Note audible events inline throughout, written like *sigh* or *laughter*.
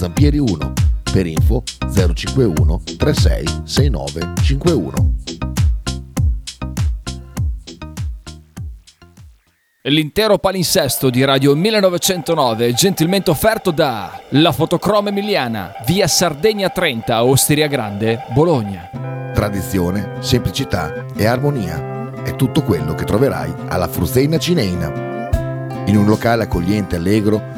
Zampieri 1. Per info 051 36 69 51. L'intero palinsesto di Radio 1909 gentilmente offerto da La Fotocroma Emiliana, via Sardegna 30, Osteria Grande, Bologna. Tradizione, semplicità e armonia è tutto quello che troverai alla Fruzeina Cineina. In un locale accogliente e allegro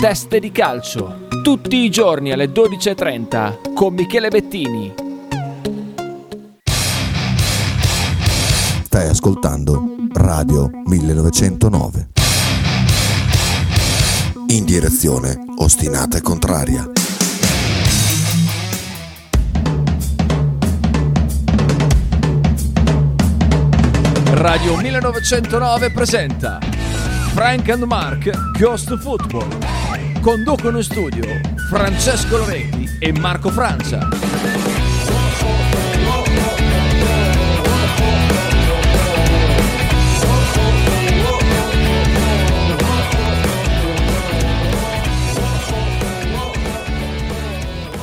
Teste di calcio, tutti i giorni alle 12.30 con Michele Bettini. Stai ascoltando Radio 1909. In direzione ostinata e contraria. Radio 1909 presenta Frank and Mark Ghost Football. Conducono in studio Francesco Loretti e Marco Francia.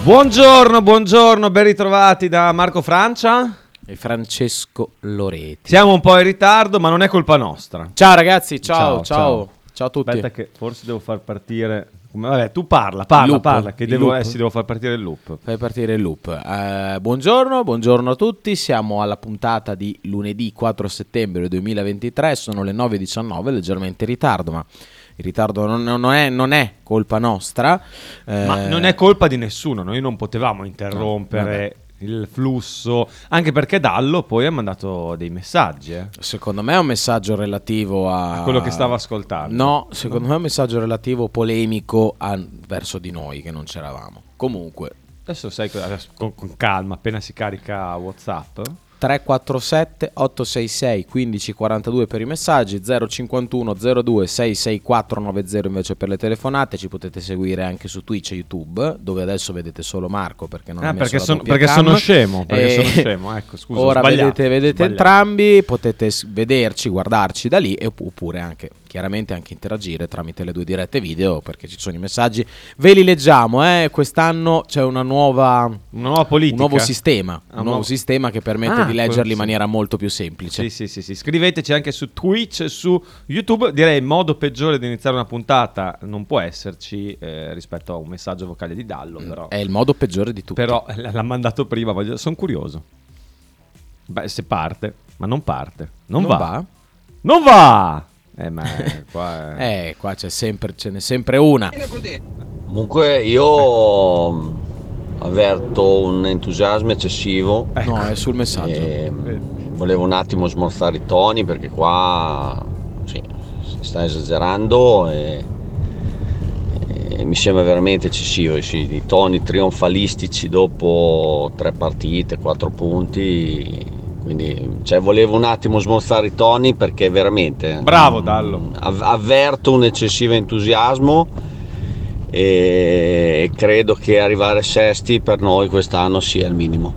Buongiorno, buongiorno, ben ritrovati da Marco Francia. e Francesco Loretti. Siamo un po' in ritardo, ma non è colpa nostra. Ciao ragazzi, ciao, Ciao, ciao, ciao, a tutti. Aspetta che forse devo far partire... Vabbè, tu parla, parla, Loop, parla, che devo, eh, sì, devo far partire il loop. Fai partire il loop. Eh, buongiorno, buongiorno a tutti. Siamo alla puntata di lunedì 4 settembre 2023. Sono le 9.19, leggermente in ritardo, ma il ritardo non, non è, non è colpa nostra. Ma eh, non è colpa di nessuno, noi non potevamo interrompere il flusso, anche perché Dallo poi ha mandato dei messaggi. eh, Secondo me è un messaggio relativo a... a quello che stava ascoltando. No, secondo me è un messaggio relativo polemico a- verso di noi che non c'eravamo. Comunque, Adesso sai cosa- adesso con, con calma, appena si carica WhatsApp. 347 866 1542 per i messaggi 051 02 664 90 invece per le telefonate ci potete seguire anche su Twitch e YouTube dove adesso vedete solo Marco perché non Ah, perché, doppia perché sono scemo. *laughs* Perché E- sono scemo. Ecco, scusa. Ora vedete, vedete entrambi, potete vederci, guardarci da lì opp- oppure anche chiaramente anche interagire tramite le due dirette video perché ci sono i messaggi. Ve li leggiamo, eh? quest'anno c'è una nuova, Una nuova politica. un nuovo sistema, Ah, un un nuovo nuovo- sistema che permette Ah, di leggerli in maniera molto più semplice. Sì, sì, sì, sì. Scriveteci anche su Twitch e su YouTube. Direi il modo peggiore di iniziare una puntata non può esserci eh, rispetto a un messaggio vocale di Dallo. Però, È il modo peggiore di tutti. però l- l'ha mandato prima. voglio- Sono curioso. Beh, se parte, ma non parte. Non, Non va. va? Non va. Eh, ma *laughs* qua è- Eh, qua c'è sempre, ce n'è sempre una. Comunque io mm, avverto un entusiasmo eccessivo. No, è sul messaggio. e volevo un attimo smorzare i toni perché qua sì, si sta esagerando e, e mi sembra veramente eccessivo. Sì, i toni trionfalistici dopo tre partite, quattro punti quindi cioè, volevo un attimo smorzare i toni perché veramente Bravo, Dallo. av- avverto un eccessivo entusiasmo e credo che arrivare sesti per noi quest'anno sia il minimo.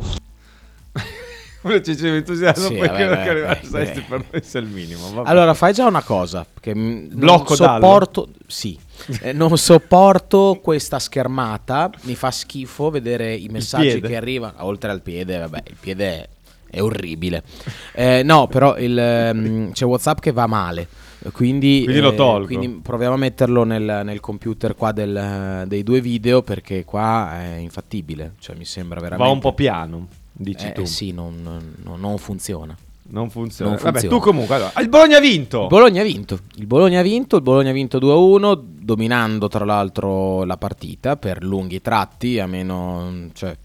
*laughs* un eccessivo entusiasmo. Sì, poi vabbè, credo che arrivare beh, a sesti beh. per noi sia il minimo. vabbè. Allora, fai già una cosa. Che non Blocco Dallo? sopporto. Sì, *laughs* Eh, non sopporto questa schermata. Mi fa schifo vedere i messaggi che arrivano. Oltre al piede, vabbè, il piede è, è orribile. Eh, no, però il, ehm, c'è WhatsApp che va male. Quindi, Quindi lo eh, tolgo. quindi proviamo a metterlo nel, nel computer qua del- dei due video perché qua è infattibile. Cioè, mi sembra veramente. Va un po' piano, dici Eh, tu. sì, non, non- non funziona. Non funziona. Non Vabbè, funziona. tu comunque. Allora, il Bologna ha vinto. Il Bologna ha vinto. Il Bologna ha vinto, il Bologna ha vinto 2-1, dominando tra l'altro la partita per lunghi tratti, a meno cioè,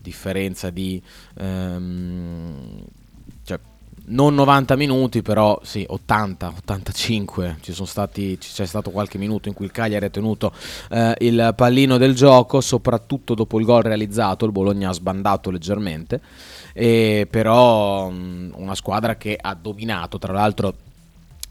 differenza di ehm, non 90 minuti, però sì, 80, 85. Ci sono stati, c'è stato qualche minuto in cui il Cagliari ha tenuto eh, il pallino del gioco, soprattutto dopo il gol realizzato. Il Bologna ha sbandato leggermente, e però mh, una squadra che ha dominato, tra l'altro.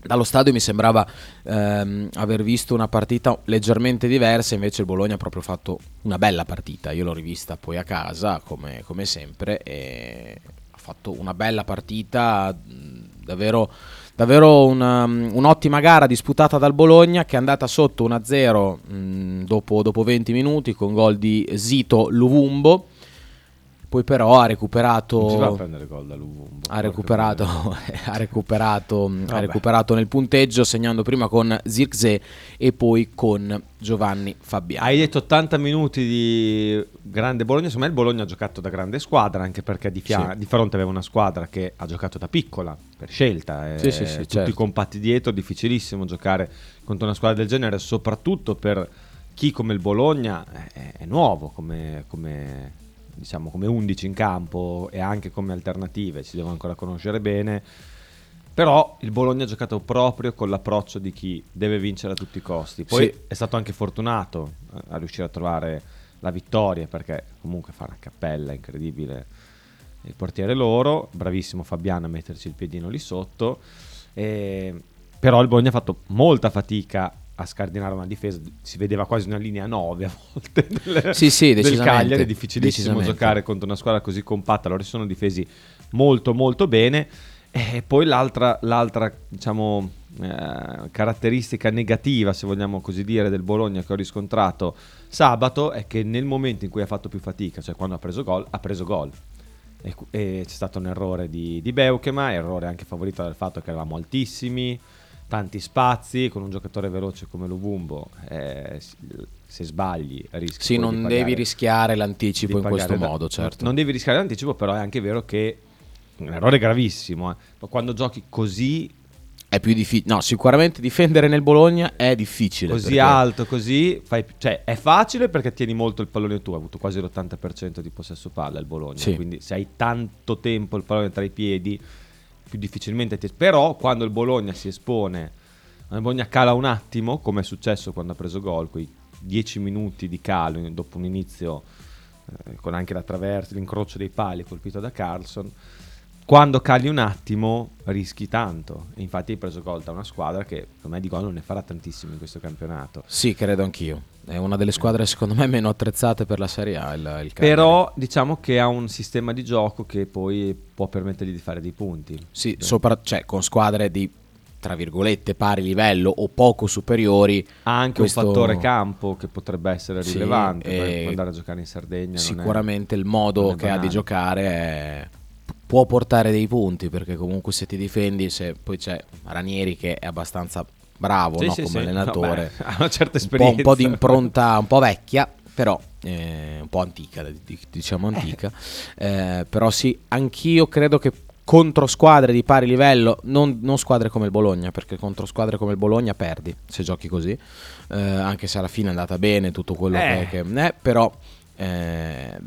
Dallo stadio mi sembrava ehm, aver visto una partita leggermente diversa, invece il Bologna ha proprio fatto una bella partita. Io l'ho rivista poi a casa, come, come sempre, e fatto una bella partita, davvero, davvero una- un'ottima gara disputata dal Bologna che è andata sotto 1-0 mh, dopo, dopo 20 minuti con gol di Zito Luvumbo. Poi però ha recuperato Non si va a prendere gol da Luvumbo. *laughs* ha recuperato, ha, recuperato, ha recuperato nel punteggio segnando prima con Zirkzee e poi con Giovanni Fabiano. Hai detto 80 minuti di grande Bologna. Secondo me il Bologna ha giocato da grande squadra, anche perché di, fia- Sì. di fronte aveva una squadra che ha giocato da piccola, per scelta. eh, Sì, sì, sì, tutti certo. compatti dietro, difficilissimo giocare contro una squadra del genere, soprattutto per chi come il Bologna è, è nuovo come, come, diciamo, come 11 in campo e anche come alternative, ci devo ancora conoscere bene. Però il Bologna ha giocato proprio con l'approccio di chi deve vincere a tutti i costi. Poi Sì. è stato anche fortunato eh, a riuscire a trovare la vittoria perché comunque fa una cappella incredibile il portiere loro, bravissimo Fabiano a metterci il piedino lì sotto. E- però il Bologna ha fatto molta fatica a scardinare una difesa, si vedeva quasi una linea 9 a volte *laughs* del, Sì, sì, del Cagliari, è difficilissimo giocare contro una squadra così compatta, loro si sono difesi molto molto bene. E poi l'altra, l'altra diciamo, eh, caratteristica negativa, se vogliamo così dire, del Bologna che ho riscontrato sabato è che nel momento in cui ha fatto più fatica, cioè quando ha preso gol, ha preso gol. E, e c'è stato un errore di, di Beukema, errore anche favorito dal fatto che eravamo altissimi, tanti spazi, con un giocatore veloce come Lubumbo, eh, se sbagli rischi. Sì, non pagare- devi rischiare l'anticipo in questo da- modo, certo. Non devi rischiare l'anticipo, però è anche vero che un errore gravissimo. eh. Ma quando giochi così È più difficile. No, sicuramente difendere nel Bologna è difficile. Così perché- alto, così fai, cioè è facile perché tieni molto il pallone tu. Ha avuto quasi l'80% di possesso palla il Bologna. Sì. Quindi se hai tanto tempo il pallone tra i piedi, più difficilmente ti. Però quando il Bologna si espone, il Bologna cala un attimo, come è successo quando ha preso gol, quei 10 minuti di calo dopo un inizio eh, con anche la traversa, l'incrocio dei pali colpito da Carlson. Quando cali un attimo rischi tanto. Infatti hai preso gol da una squadra che secondo me di gol non ne farà tantissimo in questo campionato. Sì, credo anch'io. È una delle squadre, secondo me, meno attrezzate per la Serie A. Il, il. Però diciamo che ha un sistema di gioco che poi può permettergli di fare dei punti. Sì, sopra- cioè, con squadre di tra virgolette pari livello o poco superiori. Ha anche questo- un fattore campo che potrebbe essere Sì, rilevante e per andare a giocare in Sardegna. non è- Sicuramente il modo che ha di banale. giocare è- può portare dei punti perché comunque se ti difendi, se poi c'è Ranieri che è abbastanza bravo Sì, no, sì, come sì. allenatore, Vabbè, *laughs* ha una certa un po', esperienza. un po' di impronta un po' vecchia, però eh, un po' antica, di- diciamo antica. Eh, però sì, anch'io credo che contro squadre di pari livello, non, non squadre come il Bologna, perché contro squadre come il Bologna perdi se giochi così, eh, anche se alla fine è andata bene tutto quello Eh. che, che è, però eh,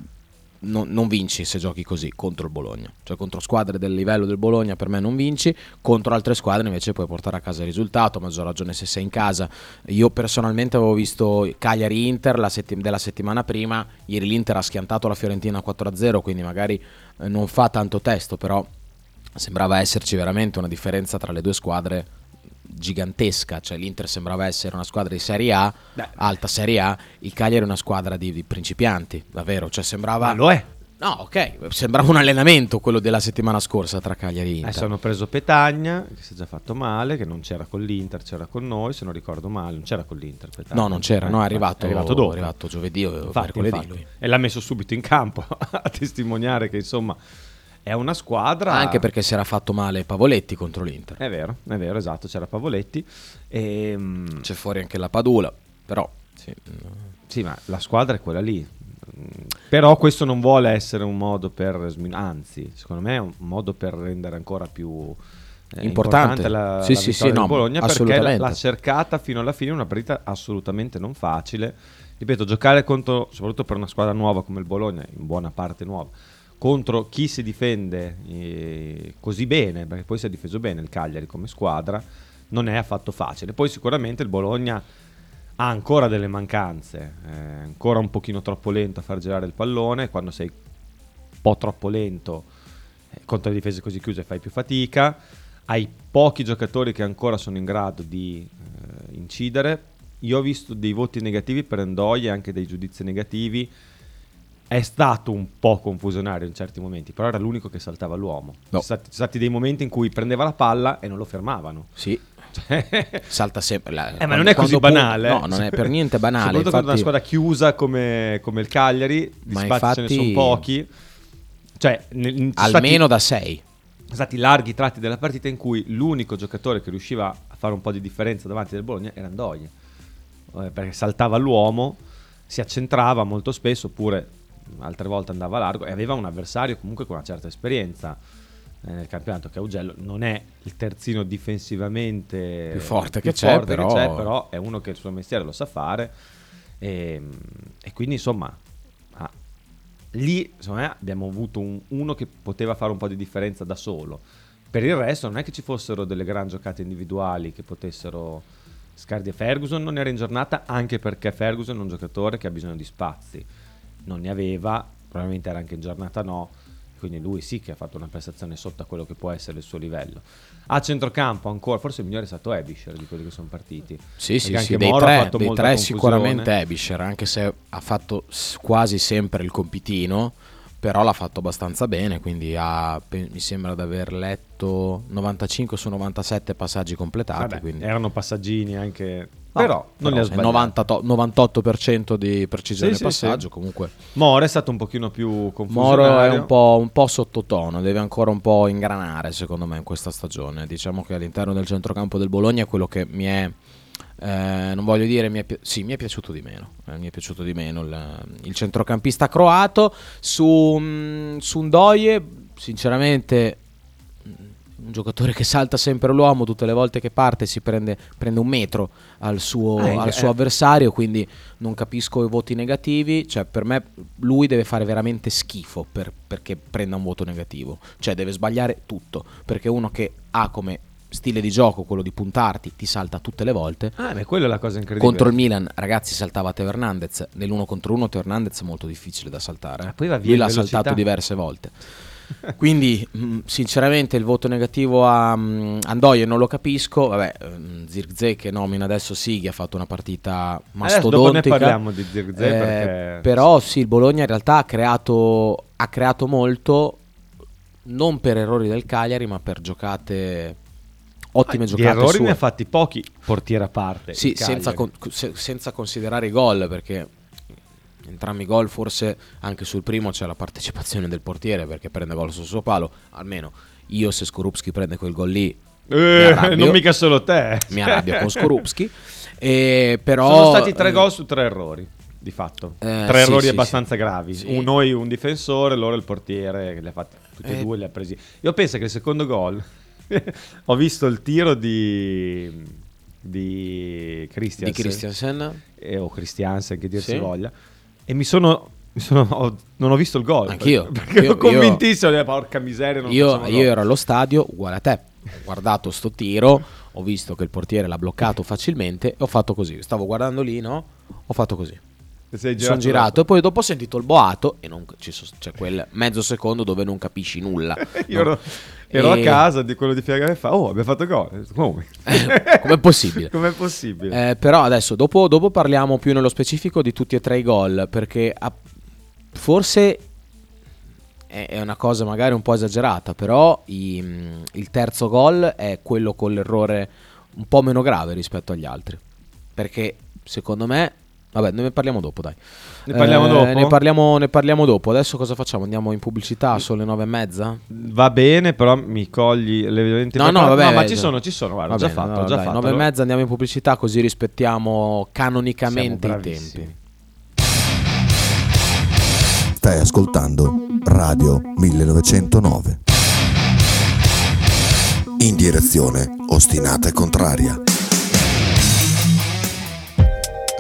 non, non vinci se giochi così contro il Bologna, cioè contro squadre del livello del Bologna per me non vinci, contro altre squadre invece puoi portare a casa il risultato, a maggior ragione se sei in casa. Io personalmente avevo visto Cagliari-Inter la setti- della settimana prima, ieri l'Inter ha schiantato la Fiorentina 4-0, quindi magari eh, non fa tanto testo, però sembrava esserci veramente una differenza tra le due squadre gigantesca, cioè l'Inter sembrava essere una squadra di Serie A, Beh. alta Serie A, il Cagliari è una squadra di, di principianti, davvero, cioè sembrava... Ma lo è. No, ok, sembrava un allenamento quello della settimana scorsa tra Cagliari e Inter. Adesso hanno preso Petagna, che si è già fatto male, che non c'era con l'Inter, c'era con noi, se non ricordo male, non c'era con l'Inter. Petagna. No, non c'era, no, è Eh, arrivato, è arrivato dopo. è arrivato giovedì o Infatti, mercoledì infatti. E l'ha messo subito in campo *laughs* a testimoniare che insomma è una squadra. Anche perché si era fatto male Pavoletti contro l'Inter. È vero, è vero, esatto, c'era Pavoletti. E, C'è fuori anche la Padula, però sì, Sì, ma la squadra è quella lì. Però questo non vuole essere un modo per anzi, secondo me è un modo per rendere ancora più eh, Importante. la, Sì, la sì, sì, no, Bologna perché l'ha cercata fino alla fine una partita assolutamente non facile. Ripeto, giocare contro soprattutto per una squadra nuova come il Bologna, in buona parte nuova, contro chi si difende eh, così bene, perché poi si è difeso bene il Cagliari come squadra, non è affatto facile. Poi sicuramente il Bologna ha ancora delle mancanze, è ancora un pochino troppo lento a far girare il pallone, quando sei un po' troppo lento eh, contro le difese così chiuse fai più fatica, hai pochi giocatori che ancora sono in grado di eh, incidere. Io ho visto dei voti negativi per Endoia e anche dei giudizi negativi. È stato un po' confusionario in certi momenti, però era l'unico che saltava l'uomo. No. Ci sono stati, dei momenti in cui prendeva la palla e non lo fermavano. sì, Cioè, *laughs* salta sempre. la- eh, ma quando- non è così quando banale. No, non è per niente banale. Soprattutto contro una infatti- squadra chiusa come, come il Cagliari, di Ma spazi ce ne infatti- sono pochi. Cioè, ne- almeno stati, da 6. sono stati larghi tratti della partita in cui l'unico giocatore che riusciva a fare un po' di differenza davanti del Bologna era Andoie. Eh, Perché saltava l'uomo, si accentrava molto spesso, oppure altre volte andava largo e aveva un avversario comunque con una certa esperienza eh, nel campionato che Augello. Non è il terzino difensivamente Più forte più che c'è, forte però- c'è, però è uno che il suo mestiere lo sa fare. E, e quindi insomma ah, lì secondo me abbiamo avuto un- uno che poteva fare un po' di differenza da solo. Per il resto non è che ci fossero delle gran giocate individuali che potessero Scardi e Ferguson non era in giornata anche perché Ferguson è un giocatore che ha bisogno di spazi non ne aveva probabilmente era anche in giornata no quindi lui sì che ha fatto una prestazione sotto a quello che può essere il suo livello. A centrocampo ancora forse il migliore è stato Ebisher di quelli che sono partiti. Sì, sì, sì, dei Moro tre, dei tre sicuramente Ebisher, anche se ha fatto quasi sempre il compitino, però l'ha fatto abbastanza bene, quindi ha, mi sembra di aver letto 95 su 97 passaggi completati. Vabbè, quindi. erano passaggini anche No, però non li ha sbagliati 98 98% di precisione Sì, sì, passaggio, sì. comunque Moro è stato un pochino più confuso Moro è un po', un po' sottotono, deve ancora un po' ingranare secondo me in questa stagione. Diciamo che all'interno del centrocampo del Bologna è quello che mi è, eh, non voglio dire, mi è, pi- sì, mi è piaciuto di meno. eh, mi è piaciuto di meno il, il centrocampista croato. Su, mm, su Ndoye, sinceramente, mm, un giocatore che salta sempre l'uomo, tutte le volte che parte si prende, prende un metro al suo, Eh, al eh. suo avversario, quindi non capisco i voti negativi, cioè per me lui deve fare veramente schifo per- perché prenda un voto negativo, cioè deve sbagliare tutto, perché uno che ha come stile di gioco quello di puntarti, ti salta tutte le volte. Ah, ma quella è la cosa incredibile. Contro il Milan, ragazzi, saltava Teo Hernandez. Nell'uno contro uno, Teo Hernandez è molto difficile da saltare. eh. Ah, poi va via Lui l'ha velocità. saltato diverse volte. *laughs* Quindi, mh, sinceramente, il voto negativo a mh, Andoie non lo capisco. Vabbè, ehm, Zirkzee che nomina adesso Sighi ha fatto una partita Adesso dopo ne mastodontica. parliamo di Zirkzee Eh, perché... Però sì, il Bologna in realtà ha creato, ha creato molto, non per errori del Cagliari, ma per giocate ottime Ah, giocate errori sue. ne ha fatti pochi, portiere a parte. Sì, senza, con- se- senza considerare i gol, perché entrambi i gol, forse anche sul primo c'è la partecipazione del portiere perché prende gol sul suo palo. Almeno io, se Skorupski prende quel gol lì, Eh, arrabbio. *laughs* non mica solo te. mi arrabbio con Skorupski. E però, Sono stati tre eh, gol su tre errori. Di fatto, Eh, tre sì, errori sì, abbastanza sì. gravi. Un- noi un difensore, loro il portiere, che li ha fatti tutti e Eh. due, li ha presi. Io penso che il secondo gol, *laughs* ho visto il tiro di, di di Christiansen, eh, o Christiansen che dir Sì. si voglia, e mi sono... sono- ho- non ho visto il gol Anch'io. *laughs* perché Io- ero convintissimo di porca miseria Io, io ero allo stadio uguale a te. Ho guardato sto tiro, ho visto che il portiere l'ha bloccato facilmente e ho fatto così. Stavo guardando lì, no? Ho fatto così. E sei Mi sono girato e poi dopo ho sentito il boato e non, so- c'è quel mezzo secondo dove non capisci nulla. *laughs* Io no? ero, ero a E- casa di quello di fianco a me e fa, oh abbiamo fatto gol. Come? *laughs* Com'è possibile? *laughs* Com'è possibile? Eh, però adesso, dopo, dopo parliamo più nello specifico di tutti e tre i gol, perché ah, forse è, è una cosa magari un po' esagerata, però i- mh, il terzo gol è quello con l'errore un po' meno grave rispetto agli altri. Perché secondo me... Vabbè, ne parliamo dopo, dai. Ne parliamo Eh, dopo? Ne parliamo, ne parliamo dopo. Adesso cosa facciamo? Andiamo in pubblicità? Sono le nove e mezza? Va bene, però mi cogli le 20 No, no, vabbè, ma ci sono, ci sono, guarda, ho già bene, fatto, no, già dai, fatto. nove e allora. mezza andiamo in pubblicità così rispettiamo canonicamente Siamo i tempi. Stai ascoltando Radio 1909. In direzione ostinata e contraria.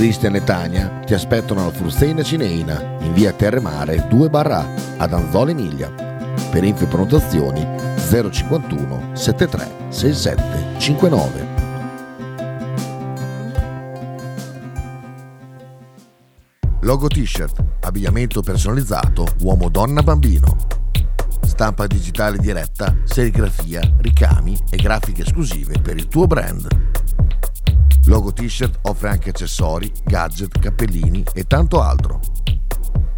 Cristian e Tania ti aspettano alla Fruzeina Cineina in via Terremare 2 barra ad Anzola Emilia. Per info e prenotazioni 051 73 67 59. Logo t-shirt, abbigliamento personalizzato uomo donna bambino. Stampa digitale diretta, serigrafia, ricami e grafiche esclusive per il tuo brand. Logo t-shirt offre anche accessori, gadget, cappellini e tanto altro.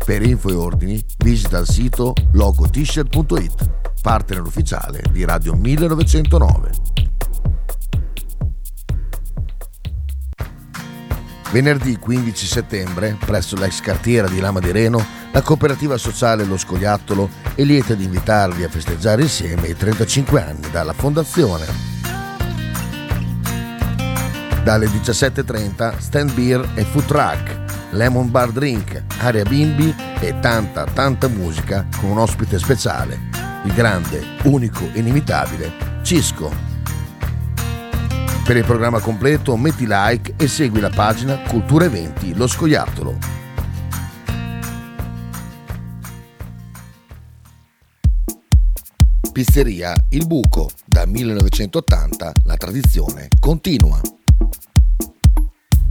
Per info e ordini visita il sito logotshirt.it, partner ufficiale di Radio 1909. Venerdì 15 settembre, presso l'ex cartiera di Lama di Reno, la cooperativa sociale Lo Scoiattolo è lieta di invitarvi a festeggiare insieme i 35 anni dalla fondazione. Dalle 17.30 stand beer e food truck, lemon bar drink, area bimbi e tanta tanta musica con un ospite speciale, il grande, unico, inimitabile Cisco. Per il programma completo metti like e segui la pagina Cultura Eventi Lo Scoiattolo. Pizzeria Il Buco, da 1980 la tradizione continua.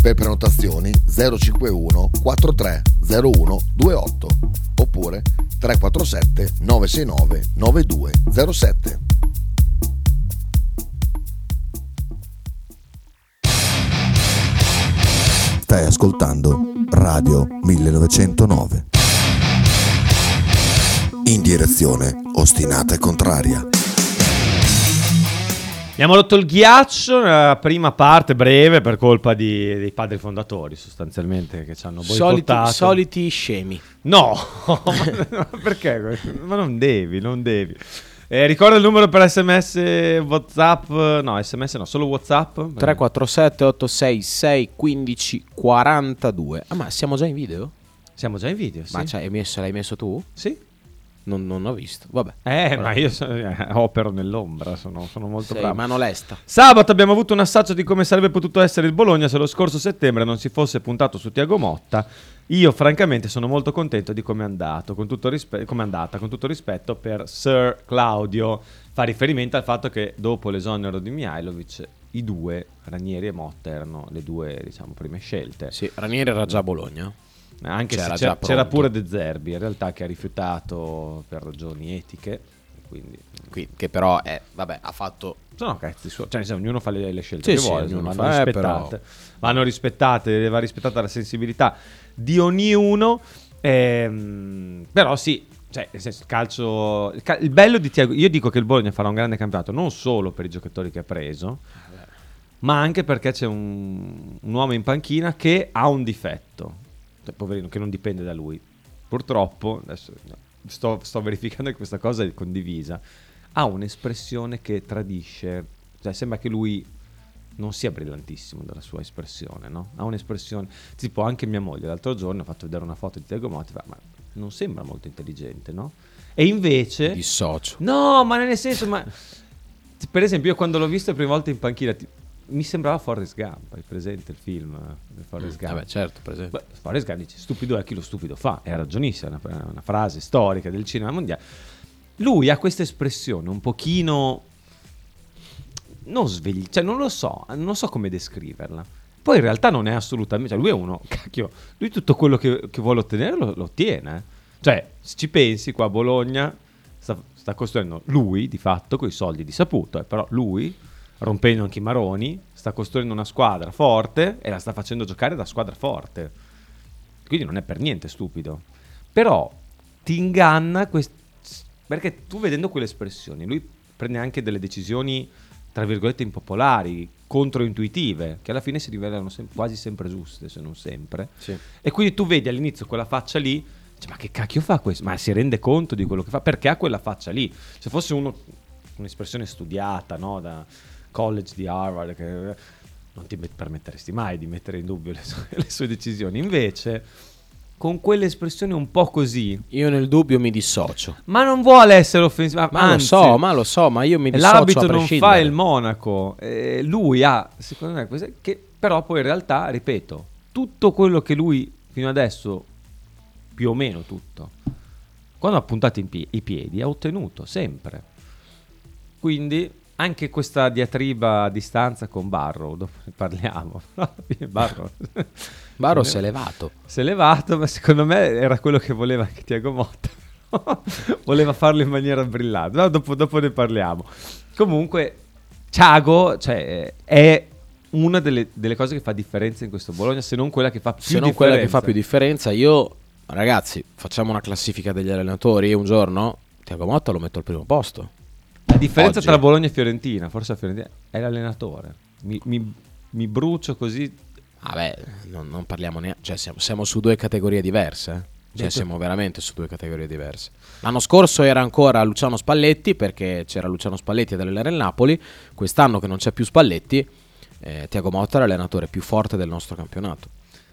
Per prenotazioni 051 4301 28 oppure 347 969 9207. Stai ascoltando Radio 1909. In direzione ostinata e contraria. Abbiamo rotto il ghiaccio nella prima parte breve per colpa di- dei padri fondatori, sostanzialmente, che ci hanno Soliti, boicottato. soliti scemi. No, ma *laughs* perché? Ma non devi, non devi. Eh, ricorda il numero per sms, whatsapp, no sms no, solo whatsapp. 347 866 15 42. Ah, ma siamo già in video? Siamo già in video, sì. Ma cioè, messo, l'hai messo tu? Sì. Non, non ho visto. Vabbè. Eh, ma io so- eh, opero nell'ombra, sono, sono molto Sei bravo. mano lesta. Sabato abbiamo avuto un assaggio di come sarebbe potuto essere il Bologna se lo scorso settembre non si fosse puntato su Tiago Motta. Io francamente sono molto contento di come è andato, con tutto rispe- come è andata, con tutto rispetto per Sir Claudio. Fa riferimento al fatto che dopo l'esonero di Mihailovic i due, Ranieri e Motta, erano le due diciamo, prime scelte. Sì, Ranieri era già a Bologna. Anche C'era se c'era, c'era pure De Zerbi, in realtà che ha rifiutato per ragioni etiche. Quindi Qui, che però è, vabbè, ha fatto sono cazzi cioè senso, ognuno fa le, le scelte Sì, che sì, vuole, vanno fa, eh, rispettate, vanno rispettate, va rispettata la sensibilità di ognuno, ehm, però sì, cioè, nel senso, il calcio, il, ca- il bello di Tiago, io dico che il Bologna farà un grande campionato non solo per i giocatori che ha preso, ma anche perché c'è un, un uomo in panchina che ha un difetto, cioè, poverino, che non dipende da lui. Purtroppo, adesso sto, sto verificando che questa cosa è condivisa, ha un'espressione che tradisce, cioè sembra che lui non sia brillantissimo dalla sua espressione, no? Ha un'espressione, tipo anche mia moglie l'altro giorno ha fatto vedere una foto di Tiago Motta, fa, ma non sembra molto intelligente, no? E invece... dissocio. No, ma nel senso, ma per esempio, io quando l'ho visto le prime volte in panchina, ti- mi sembrava Forrest Gump. Hai presente il film eh, di Forrest Gump? Vabbè, certo, per esempio. Beh, Forrest Gump dice: Stupido è chi lo stupido fa. È ragionissima, è una, una frase storica del cinema mondiale. Lui ha questa espressione un pochino. Non svegli, cioè non lo so, non so come descriverla. Poi in realtà non è assolutamente. Cioè lui è uno. *laughs* Cacchio, lui tutto quello che, che vuole ottenere lo, lo ottiene. eh. Cioè, se ci pensi, qua a Bologna sta, sta costruendo lui di fatto con i soldi di saputo, eh, però lui, rompendo anche i maroni, sta costruendo una squadra forte e la sta facendo giocare da squadra forte. Quindi non è per niente stupido. Però ti inganna quest- perché tu vedendo quelle espressioni, lui prende anche delle decisioni tra virgolette impopolari, controintuitive, che alla fine si rivelano sem- quasi sempre giuste, se non sempre. Sì. E quindi tu vedi all'inizio quella faccia lì, dici, ma che cacchio fa questo? Ma si rende conto di quello che fa? Perché ha quella faccia lì? Se fosse uno, un'espressione studiata, no? Da college di Harvard, che non ti met- permetteresti mai di mettere in dubbio le sue, le sue decisioni. Invece, con quell'espressione un po' così, Io nel dubbio mi dissocio. ma non vuole essere offensivo. Ma lo so, ma lo so, ma io mi dissocio L'abito non fa il monaco. Eh, lui ha, secondo me, queste- che però poi in realtà, ripeto, tutto quello che lui fino adesso, più o meno tutto, quando ha puntato pie- i piedi, ha ottenuto sempre. Quindi anche questa diatriba a distanza con Barrow, dopo ne parliamo. *laughs* Barrow *laughs* Barro si è levato. si è levato, ma secondo me era quello che voleva anche Tiago Motta. *laughs* voleva farlo in maniera brillante. No, dopo, dopo ne parliamo. Comunque, Thiago cioè, è una delle, delle cose che fa differenza in questo Bologna, se non quella che fa più se non differenza. quella che fa più differenza, io ragazzi, facciamo una classifica degli allenatori un giorno Tiago Motta lo metto al primo posto. La differenza Oggi. tra Bologna e Fiorentina, forse la Fiorentina, è l'allenatore. Mi, mi- mi brucio così. Vabbè, non, non parliamo neanche, cioè siamo, siamo su due categorie diverse. eh. Cioè siamo veramente su due categorie diverse. L'anno scorso era ancora Luciano Spalletti perché c'era Luciano Spalletti ad allenare il Napoli. Quest'anno che non c'è più Spalletti, eh, Tiago Motta è l'allenatore più forte del nostro campionato.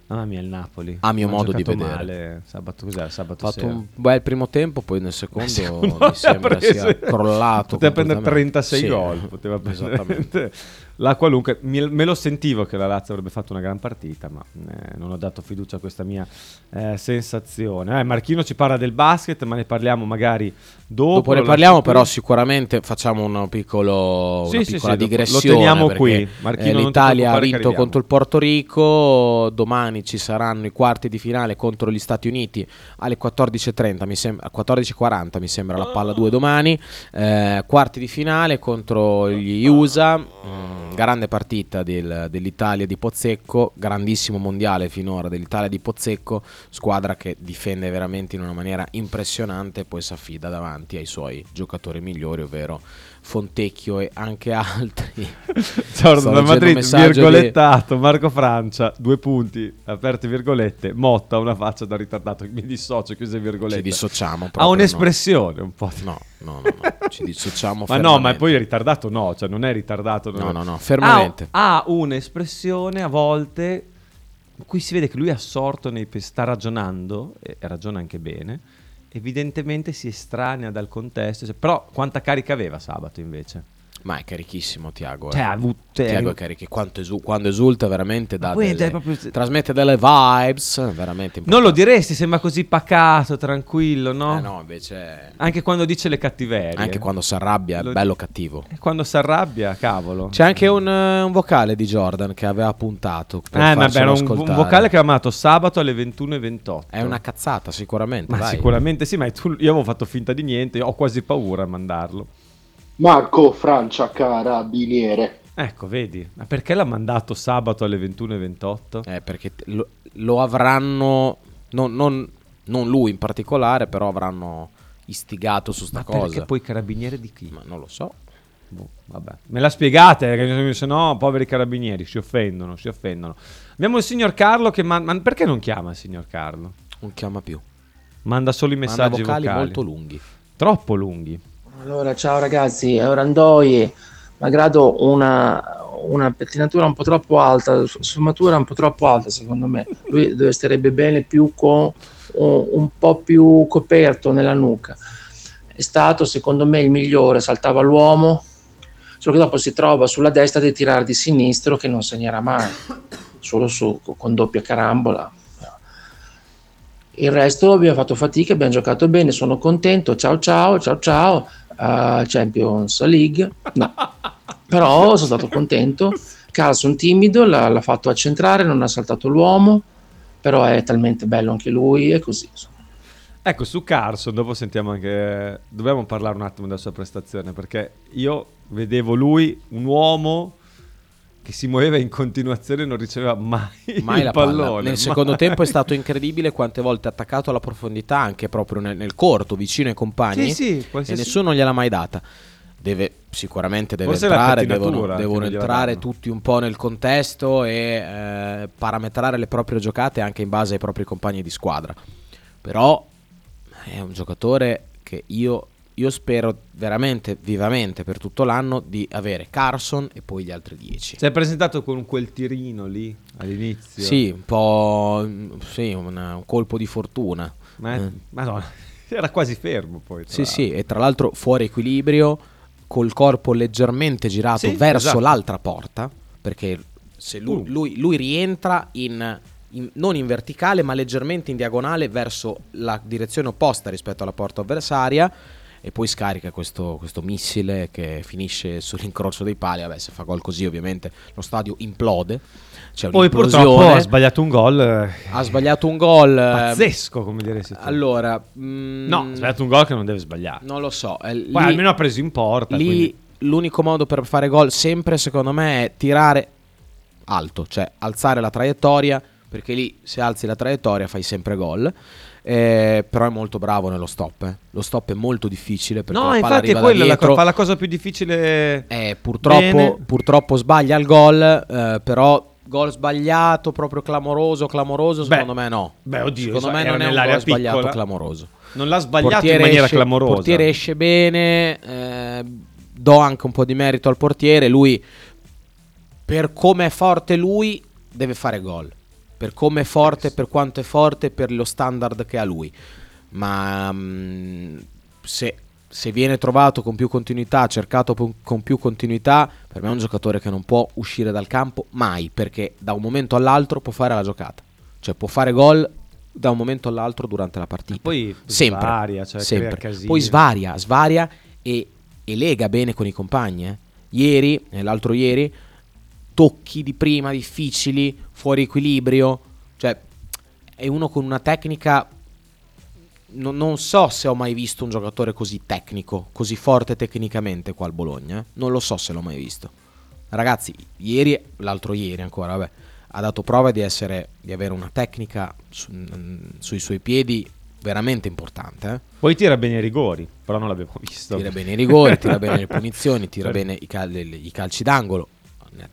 Mamma mia, il Napoli. A mio modo di vedere. male Sabato cos'è? Ha Sabato fatto sera. un bel primo tempo, poi nel secondo, Secondo mi sembra preso- sia *laughs* crollato. Poteva prendere completamente. 36 Sì, gol. Poteva esattamente. La qualunque. Me lo sentivo che la Lazio avrebbe fatto una gran partita, ma eh, non ho dato fiducia a questa mia eh, sensazione. Eh, Marchino ci parla del basket, ma ne parliamo magari dopo. Dopo ne parliamo, però qui. sicuramente facciamo una, piccolo, Sì, una sì, piccola sì, dopo- lo digressione. teniamo qui. Marchino, eh, ti L'Italia ha vinto contro il Porto Rico, domani ci saranno i quarti di finale contro gli Stati Uniti alle 14.30, mi sembra, 14.40 mi sembra la palla 2 domani, Eh, quarti di finale contro gli USA, Mm, grande partita del- dell'Italia di Pozzecco, grandissimo mondiale finora dell'Italia di Pozzecco, squadra che difende veramente in una maniera impressionante e poi si affida davanti ai suoi giocatori migliori, ovvero Fontecchio e anche altri. *laughs* Sto da Madrid, di- virgolettato, Marco Francia, due punti, aperte virgolette, Motta, una faccia da ritardato, mi dissocio, chiuse virgolette. Ci dissociamo. ha un'espressione un po'. No, no, no, no, *laughs* ci dissociamo. Ma no, ma poi è ritardato no, cioè non è ritardato. non No, è- no, no, fermamente. Ha, ha un'espressione a volte cui si vede che lui è assorto nei sta ragionando, e ragiona anche bene, evidentemente si estranea dal contesto, cioè, però quanta carica aveva sabato invece? Ma è carichissimo Tiago. Cioè, ha avuto... cioè, Tiago è carichi- quanto esu- quando esulta veramente dà delle- proprio- trasmette delle vibes veramente Non lo diresti, sembra così pacato, tranquillo, no? Eh no, invece Anche quando dice le cattiverie. anche quando si arrabbia è Lo- bello cattivo. E quando si arrabbia, cavolo. C'è anche un, eh, un vocale di Jordan che aveva puntato per eh, vabbè, un, un ascoltare. vocale che ha amato sabato alle 21.28. È una cazzata sicuramente, Ma vai. sicuramente sì, ma tu- io avevo fatto finta di niente, ho quasi paura a mandarlo. Marco Francia Carabiniere. Ecco, vedi, ma perché l'ha mandato sabato alle 21.28? Eh, perché lo, lo avranno non, non- non lui in particolare, però avranno istigato su sta Ma cosa. perché poi carabiniere di chi? Ma non lo so. Boh, vabbè. Me la spiegate, se no poveri carabinieri si offendono, si offendono. Abbiamo il signor Carlo che man- ma perché non chiama il signor Carlo? Non chiama più. Manda solo i Manda messaggi vocali, vocali. molto lunghi. Troppo lunghi. Allora, ciao ragazzi, è Orandoi, malgrado una, una pettinatura un po' troppo alta, sfumatura un po' troppo alta secondo me, lui dove starebbe bene più con un, un po' più coperto nella nuca. È stato secondo me il migliore, saltava l'uomo, solo che dopo si trova sulla destra di tirare di sinistro che non segnerà mai, solo su, con doppia carambola. Il resto abbiamo fatto fatica, abbiamo giocato bene, sono contento, ciao ciao, ciao ciao, Champions League, no, però sono stato contento, Carlson timido, l'ha, l'ha fatto accentrare, non ha saltato l'uomo, però è talmente bello anche lui e così. Ecco, su Carson, dopo sentiamo anche... Dobbiamo parlare un attimo della sua prestazione, perché io vedevo lui, un uomo che si muoveva in continuazione e non riceveva mai, Mai il la palla. pallone. Nel mai. secondo tempo è stato incredibile quante volte attaccato alla profondità, anche proprio nel, nel corto, vicino ai compagni, Sì, sì, e qualsiasi- nessuno gliel'ha mai data. Deve, sicuramente deve Forse entrare, devono, devono entrare tutti un po' nel contesto e eh, parametrare le proprie giocate anche in base ai propri compagni di squadra. Però è un giocatore che io, io spero veramente, vivamente per tutto l'anno di avere Carson e poi gli altri 10. Si è presentato con quel tirino lì all'inizio. Sì, un po' sì, una- un colpo di fortuna. Ma Eh. Madonna, *laughs* era quasi fermo poi. Sì, sì, e tra l'altro fuori equilibrio, col corpo leggermente girato Sì, verso esatto. l'altra porta, perché se lui, Uh. lui- lui rientra in, in- non in verticale, ma leggermente in diagonale verso la direzione opposta rispetto alla porta avversaria. E poi scarica questo, questo missile che finisce sull'incrocio dei pali. Vabbè, se fa gol così, ovviamente lo stadio implode. C'è Poi purtroppo ha sbagliato un gol eh, Ha sbagliato un gol. eh, pazzesco, come tu. Allora, mm, no, ha sbagliato un gol che non deve sbagliare. non lo so. eh, Poi lì- almeno ha preso in porta. lì quindi- l'unico modo per fare gol sempre secondo me è tirare alto, cioè alzare la traiettoria, perché lì se alzi la traiettoria fai sempre gol. Eh, però è molto bravo nello stop. eh. Lo stop è molto difficile perché No, la palla infatti è quella la, co- fa la cosa più difficile. Eh, purtroppo, purtroppo sbaglia il gol, eh, però gol sbagliato, proprio clamoroso, clamoroso, secondo me no. Beh, oddio, secondo me non è un gol sbagliato piccola. clamoroso. Non l'ha sbagliato Portiere in maniera esce- clamorosa. Il portiere esce bene, eh, do anche un po' di merito al portiere, lui per come è forte lui deve fare gol. Per come è forte, per quanto è forte, per lo standard che ha lui. Ma mm, se, se viene trovato con più continuità, cercato con più continuità, per me è un giocatore che non può uscire dal campo mai, perché da un momento all'altro può fare la giocata. Cioè può fare gol da un momento all'altro durante la partita. Poi sempre, svaria, cioè, sempre. Poi svaria, svaria e, e lega bene con i compagni. eh. Ieri, e l'altro ieri, tocchi di prima difficili, fuori equilibrio. Cioè, è uno con una tecnica. Non, non so se ho mai visto un giocatore così tecnico, così forte tecnicamente qua al Bologna. eh. Non lo so se l'ho mai visto. Ragazzi, ieri, l'altro ieri ancora, vabbè, ha dato prova di, essere, di avere una tecnica su- mm, sui suoi piedi veramente importante. eh. Poi tira bene i rigori, però non l'abbiamo visto. Tira bene i rigori, tira bene le *laughs* punizioni, tira Per- bene i, cal- i calci d'angolo.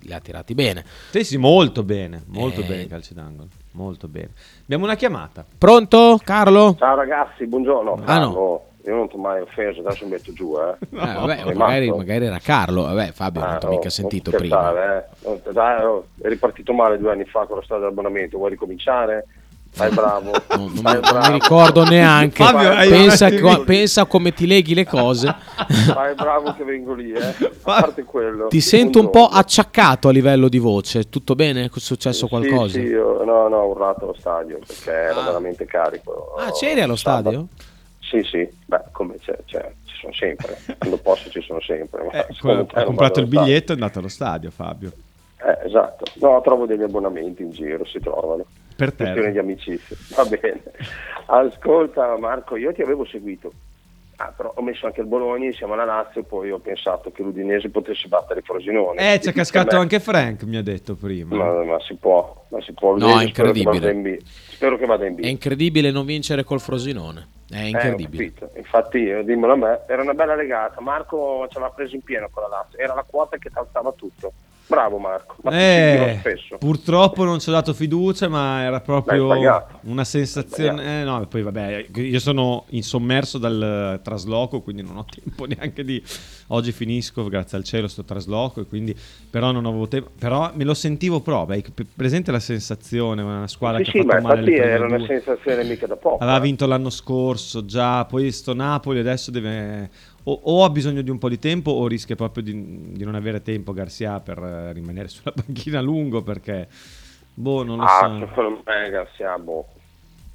Li ha tirati bene. Sì, sì, molto bene, molto Eh. bene i calci d'angolo, molto bene. Abbiamo una chiamata. Pronto, Carlo? Ciao ragazzi, buongiorno. Ah, no. Io non ti ho mai offeso, adesso mi metto giù, eh. *laughs* Eh, vabbè, magari, magari era Carlo. Vabbè, Fabio, non ti ho oh, mica sentito prima. eh. Dai, oh, è ripartito male due anni fa con la storia dell'abbonamento, vuoi ricominciare? Fai bravo. *laughs* Non, non fai mi- non bravo. mi ricordo neanche. Fabio, pensa, co- pensa come ti leghi le cose. *laughs* Fai bravo che vengo lì, eh. A parte quello. Ti sento un po' acciaccato a livello di voce. Tutto bene? È successo qualcosa? Sì, sì, io, no, no, ho urlato allo stadio perché ero veramente carico. Ah, c'eri allo stadio? Sì, sì, beh, come c'è, c'è, ci sono sempre. *laughs* Quando posso ci sono sempre. Eh, quello- non comprato il biglietto e è andato allo stadio, Fabio. Eh, esatto. No, trovo degli abbonamenti in giro, si trovano. Per te. Questione di amicizia. Va bene. Ascolta Marco, io ti avevo seguito. Ah, però ho messo anche il Bologna insieme alla Lazio, poi ho pensato che l'Udinese potesse battere il Frosinone. Eh, c'è cascato anche Frank, mi ha detto prima. Ma, ma si può, ma si può. No, L'Udinese è spero che incredibile. vada in B. Spero che vada in B. È incredibile non vincere col Frosinone. È Eh, incredibile. capito. Infatti, eh, dimmelo a me, era una bella legata. Marco ce l'ha preso in pieno con la Lazio, era la quota che calzava tutto. Bravo Marco, ma Eh, purtroppo non ci ho dato fiducia, ma era proprio una sensazione. Eh, no, poi vabbè, io sono insommerso dal trasloco, quindi non ho *laughs* tempo neanche di. Oggi finisco, grazie al cielo, sto trasloco, e quindi però non avevo tempo. Però me lo sentivo proprio. Hai presente la sensazione? Una squadra Sì, che sì, ha ma fatto male infatti le prime era una sensazione mica da poco. Aveva eh. vinto l'anno scorso già, poi sto Napoli adesso deve o, o ha bisogno di un po' di tempo o rischia proprio di, di non avere tempo Garcia per eh, rimanere *laughs* sulla panchina a lungo perché boh, non lo Ah, so. secondo me Garcia, boh,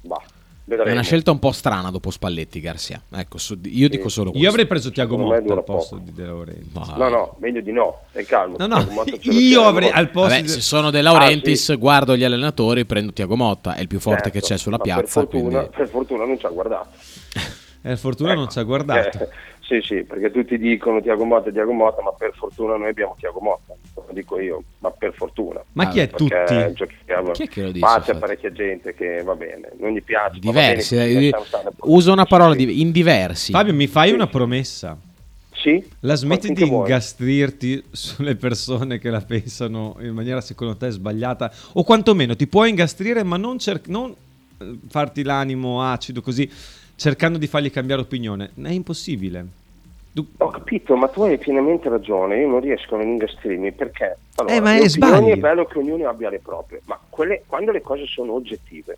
bah, È vedremo. una scelta un po' strana dopo Spalletti, Garcia. Ecco, io dico solo questo. Io avrei preso Tiago Motta al posto poco. di De Laurentiis. No, no, meglio di no, stai calmo. No, no, io avrei al posto Vabbè, di se sono De Laurentiis, Ah, sì. guardo gli allenatori, prendo Tiago Motta, è il più forte Certo, che c'è sulla piazza. Per fortuna, quindi- per fortuna non ci ha guardato. Eh, fortuna non ci ha guardato. Eh, sì, sì, perché tutti dicono Tiago Motta, Tiago Motta, ma per fortuna noi abbiamo Tiago Motta. Lo dico io, ma per fortuna. Ma chi è Perché tutti? giochiamo- Chi è che lo dice, Ma c'è parecchia gente che va bene, non gli piace. Diversi, bene, eh, stare. uso una parola Sì, di, in diversi. Fabio, mi fai una promessa? Sì? La smetti di vuoi. ingastrirti sulle persone che la pensano in maniera secondo te sbagliata o quantomeno ti puoi ingastrire ma non, cer- non eh, farti l'animo acido così cercando di fargli cambiare opinione. È impossibile. Ho capito, ma tu hai pienamente ragione, io non riesco a non ingastrirmi perché allora, Eh, ma le è opinioni sbagli. è bello che ognuno abbia le proprie, ma quelle- quando le cose sono oggettive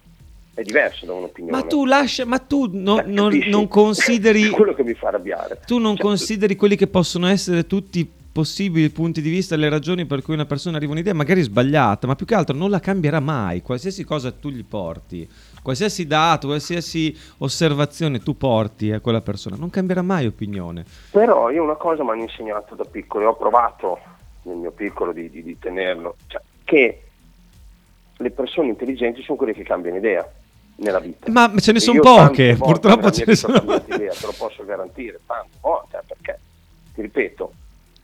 è diverso da un'opinione. Ma tu lascia, ma tu Cioè, non, capisci? non consideri *laughs* quello che mi fa arrabbiare. tu non Cioè, consideri quelli che possono essere tutti i possibili punti di vista le ragioni per cui una persona arriva a un'idea magari sbagliata, ma più che altro non la cambierà mai. Qualsiasi cosa tu gli porti, qualsiasi dato, qualsiasi osservazione tu porti a quella persona, non cambierà mai opinione. Però io una cosa mi hanno insegnato da piccolo e ho provato nel mio piccolo di, di- di tenerlo, cioè, che le persone intelligenti sono quelle che cambiano idea nella vita. Ma ce ne E sono poche, purtroppo ce ne sono cambiato idea, te lo posso garantire, tante volte, eh, perché, ti ripeto,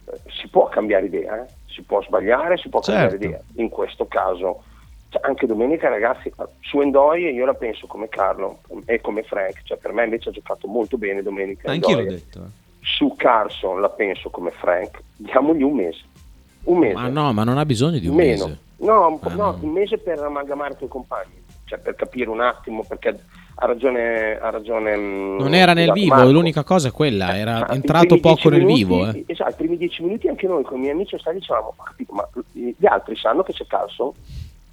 eh, si può cambiare idea, eh? si può sbagliare, si può cambiare Certo. idea. In questo caso, cioè, anche domenica ragazzi, su Endoye io la penso come Carlo e come Frank, cioè, per me invece ha giocato molto bene domenica. Anch'io l'ho Endoye. detto. eh. Su Carson la penso come Frank, diamogli un mese. Un mese. Ma no, ma non ha bisogno di un Meno. mese. No, un, Ah, no, un mese per amalgamare i tuoi compagni, cioè per capire un attimo, perché ha ragione... Ha ragione mm, Non era nel scusate, vivo, Marco. l'unica cosa è quella, era Ah, entrato poco nel minuti- vivo. Eh. Esatto, i primi dieci minuti anche noi con i miei amici stati dicevamo, "Ho capito, ma gli altri sanno che c'è Carlson?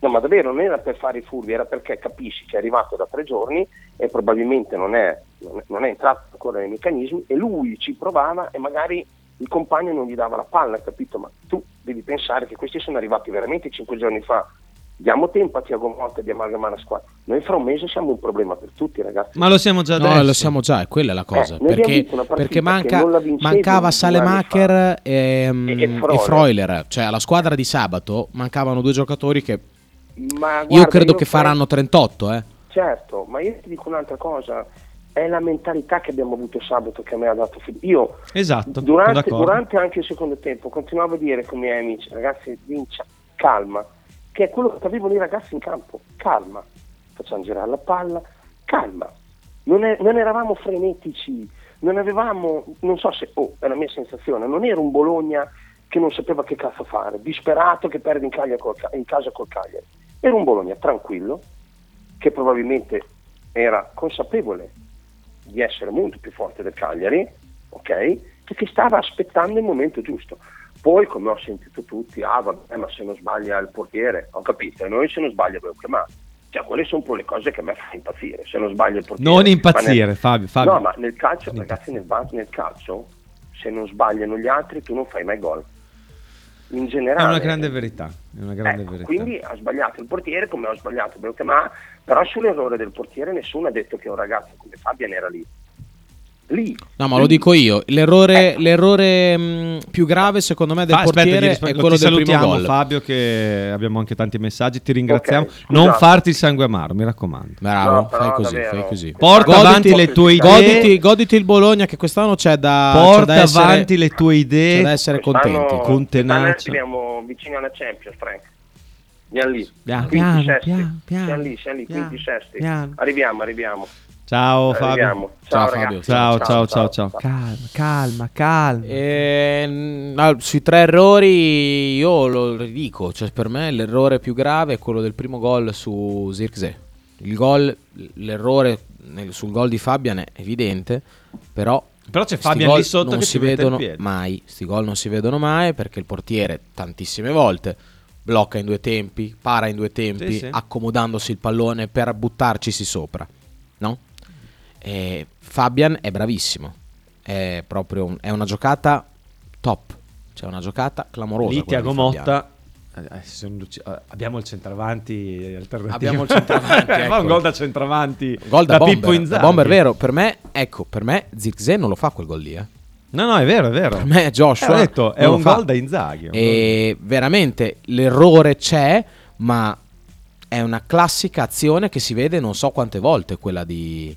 No, ma davvero non era per fare i furbi, era perché capisci che è arrivato da tre giorni e probabilmente non è, non è- entrato ancora nei meccanismi e lui ci provava e magari il compagno non gli dava la palla, capito? Ma tu devi pensare che questi sono arrivati veramente cinque giorni fa. Diamo tempo a Tiago Motta di amalgamare la squadra. Noi fra un mese siamo un problema per tutti, ragazzi. Ma lo siamo già No, adesso. lo siamo già, è quella la cosa. Eh, perché perché manca- mancava Salemacher e, mm, E- e e Freuler. Freuler. Cioè, alla squadra di sabato mancavano due giocatori che Ma io guarda, credo che fra- faranno 38. Eh. Certo, ma io ti dico un'altra cosa, è la mentalità che abbiamo avuto sabato che a me ha dato fiducia. Io Esatto, durante, durante anche il secondo tempo continuavo a dire con i miei amici, ragazzi, vincia, calma, che è quello che avevano i ragazzi in campo, calma, facciamo girare la palla, calma, non, è- non eravamo frenetici, non avevamo, non so se, oh, è la mia sensazione, non era un Bologna che non sapeva che cazzo fare, disperato che perde in, col in casa col Cagliari, era un Bologna tranquillo, che probabilmente era consapevole di essere molto più forte del Cagliari, ok? E che stava aspettando il momento giusto. Poi, come ho sentito tutti, ah vabbè, ma se non sbaglia il portiere, ho capito, e noi se non sbaglia abbiamo chiamato. Cioè, quelle sono un po' le cose che a me fanno impazzire. Se non sbaglia il portiere. Non impazzire, nel- Fabio, Fabio. No, ma nel calcio, ragazzi, nel, nel calcio, se non sbagliano gli altri, tu non fai mai gol. In È generale. una grande verità. È una grande Ecco, verità. quindi ha sbagliato il portiere come ha sbagliato Beuchema, però sull'errore del portiere nessuno ha detto che un ragazzo come Fabian era lì. Lì. No, ma lo dico io. L'errore, l'errore mh, più grave, secondo me, del aspetta, gli portiere rispondo- è quello del primo gol. Fabio che abbiamo anche tanti messaggi, ti ringraziamo. Ok, non farti il sangue amaro, mi raccomando. Bravo, No, fai così, fai così. Porta avanti le tue idee. Goditi, goditi il Bologna che quest'anno c'è da, c'è Porta da essere, avanti le tue idee. c'è da essere Quest'anno- contenti. Con tenacia. Arriviamo vicino alla Champions, Frank. Siamo lì. Piano, piano, piano, piano, siamo lì, siamo lì, piano, quinti, sesti. piano. Arriviamo, arriviamo. Ciao Fabio. Ciao, Ciao. Fabio. Ciao, ciao, ciao, ciao. Calma, calma, calma. E, al- sui tre errori io lo ridico, cioè per me l'errore più grave è quello del primo gol su Zirkzee. Il gol, l'errore nel- sul gol di Fabian è evidente, però Però c'è Fabian gol lì sotto non che si vedono mai, sti gol non si vedono mai perché il portiere tantissime volte blocca in due tempi, para in due tempi, Sì, sì. accomodandosi il pallone per buttarcisi sopra? E Fabian è bravissimo, è proprio un- è una giocata top, cioè una giocata clamorosa. Lì Tiago. Motta. eh, ci- eh, abbiamo il centravanti alternativo. Abbiamo il centravanti, *laughs* Fa ecco. un gol da centravanti. Gol da, bomber, Pippo da Inzaghi. bomber vero, per me, ecco, per me Zirkzee non lo fa quel gol lì, eh. No, no, è vero, è vero. Per me Joshua Eh, detto, è un fa. gol da Inzaghi. E veramente l'errore c'è, ma è una classica azione che si vede non so quante volte, quella, di,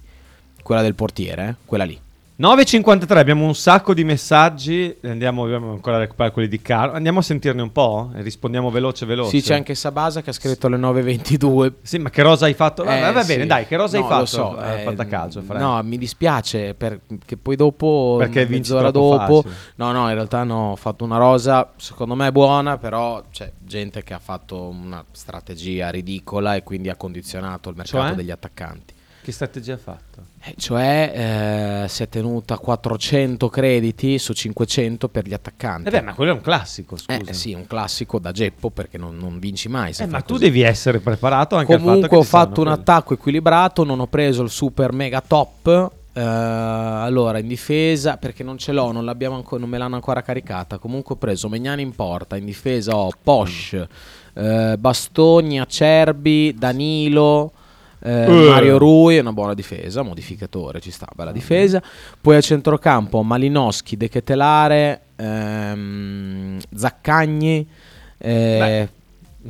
quella del portiere, eh, quella lì. 9.53, abbiamo un sacco di messaggi. Andiamo dobbiamo ancora a recuperare quelli di Caro. Andiamo a sentirne un po' e rispondiamo veloce, veloce. Sì, c'è anche Sabasa che ha scritto alle 9.22. Sì, ma che rosa hai fatto? Eh, va va sì. bene, dai, che rosa No, hai fatto? Lo so, a eh, fantacalcio, Frank? no, mi dispiace perché poi dopo, Perché mezz'ora dopo, facile. no, no, in realtà no, ho fatto una rosa, secondo me buona, però c'è gente che ha fatto una strategia ridicola e quindi ha condizionato il mercato Cioè? degli attaccanti. Che strategia ha fatto? Eh, cioè eh, si è tenuta 400 crediti su 500 per gli attaccanti. Eh beh, ma quello è un classico, scusa. Eh, sì, un classico da Geppo perché non, non vinci mai. Eh, ma tu così. devi essere preparato anche al fatto Comunque che ho fatto un quelli. attacco equilibrato, non ho preso il super mega top. eh, allora, in difesa, perché non ce l'ho, non, l'abbiamo anco- non me l'hanno ancora caricata. Comunque ho preso Megnani in porta, in difesa ho Posh, eh, Bastoni, Acerbi, Danilo. Eh, Eh. Mario Rui, una buona difesa, modificatore, ci sta, bella difesa. Poi a centrocampo Malinowski, De Ketelare, ehm, Zaccagni. eh,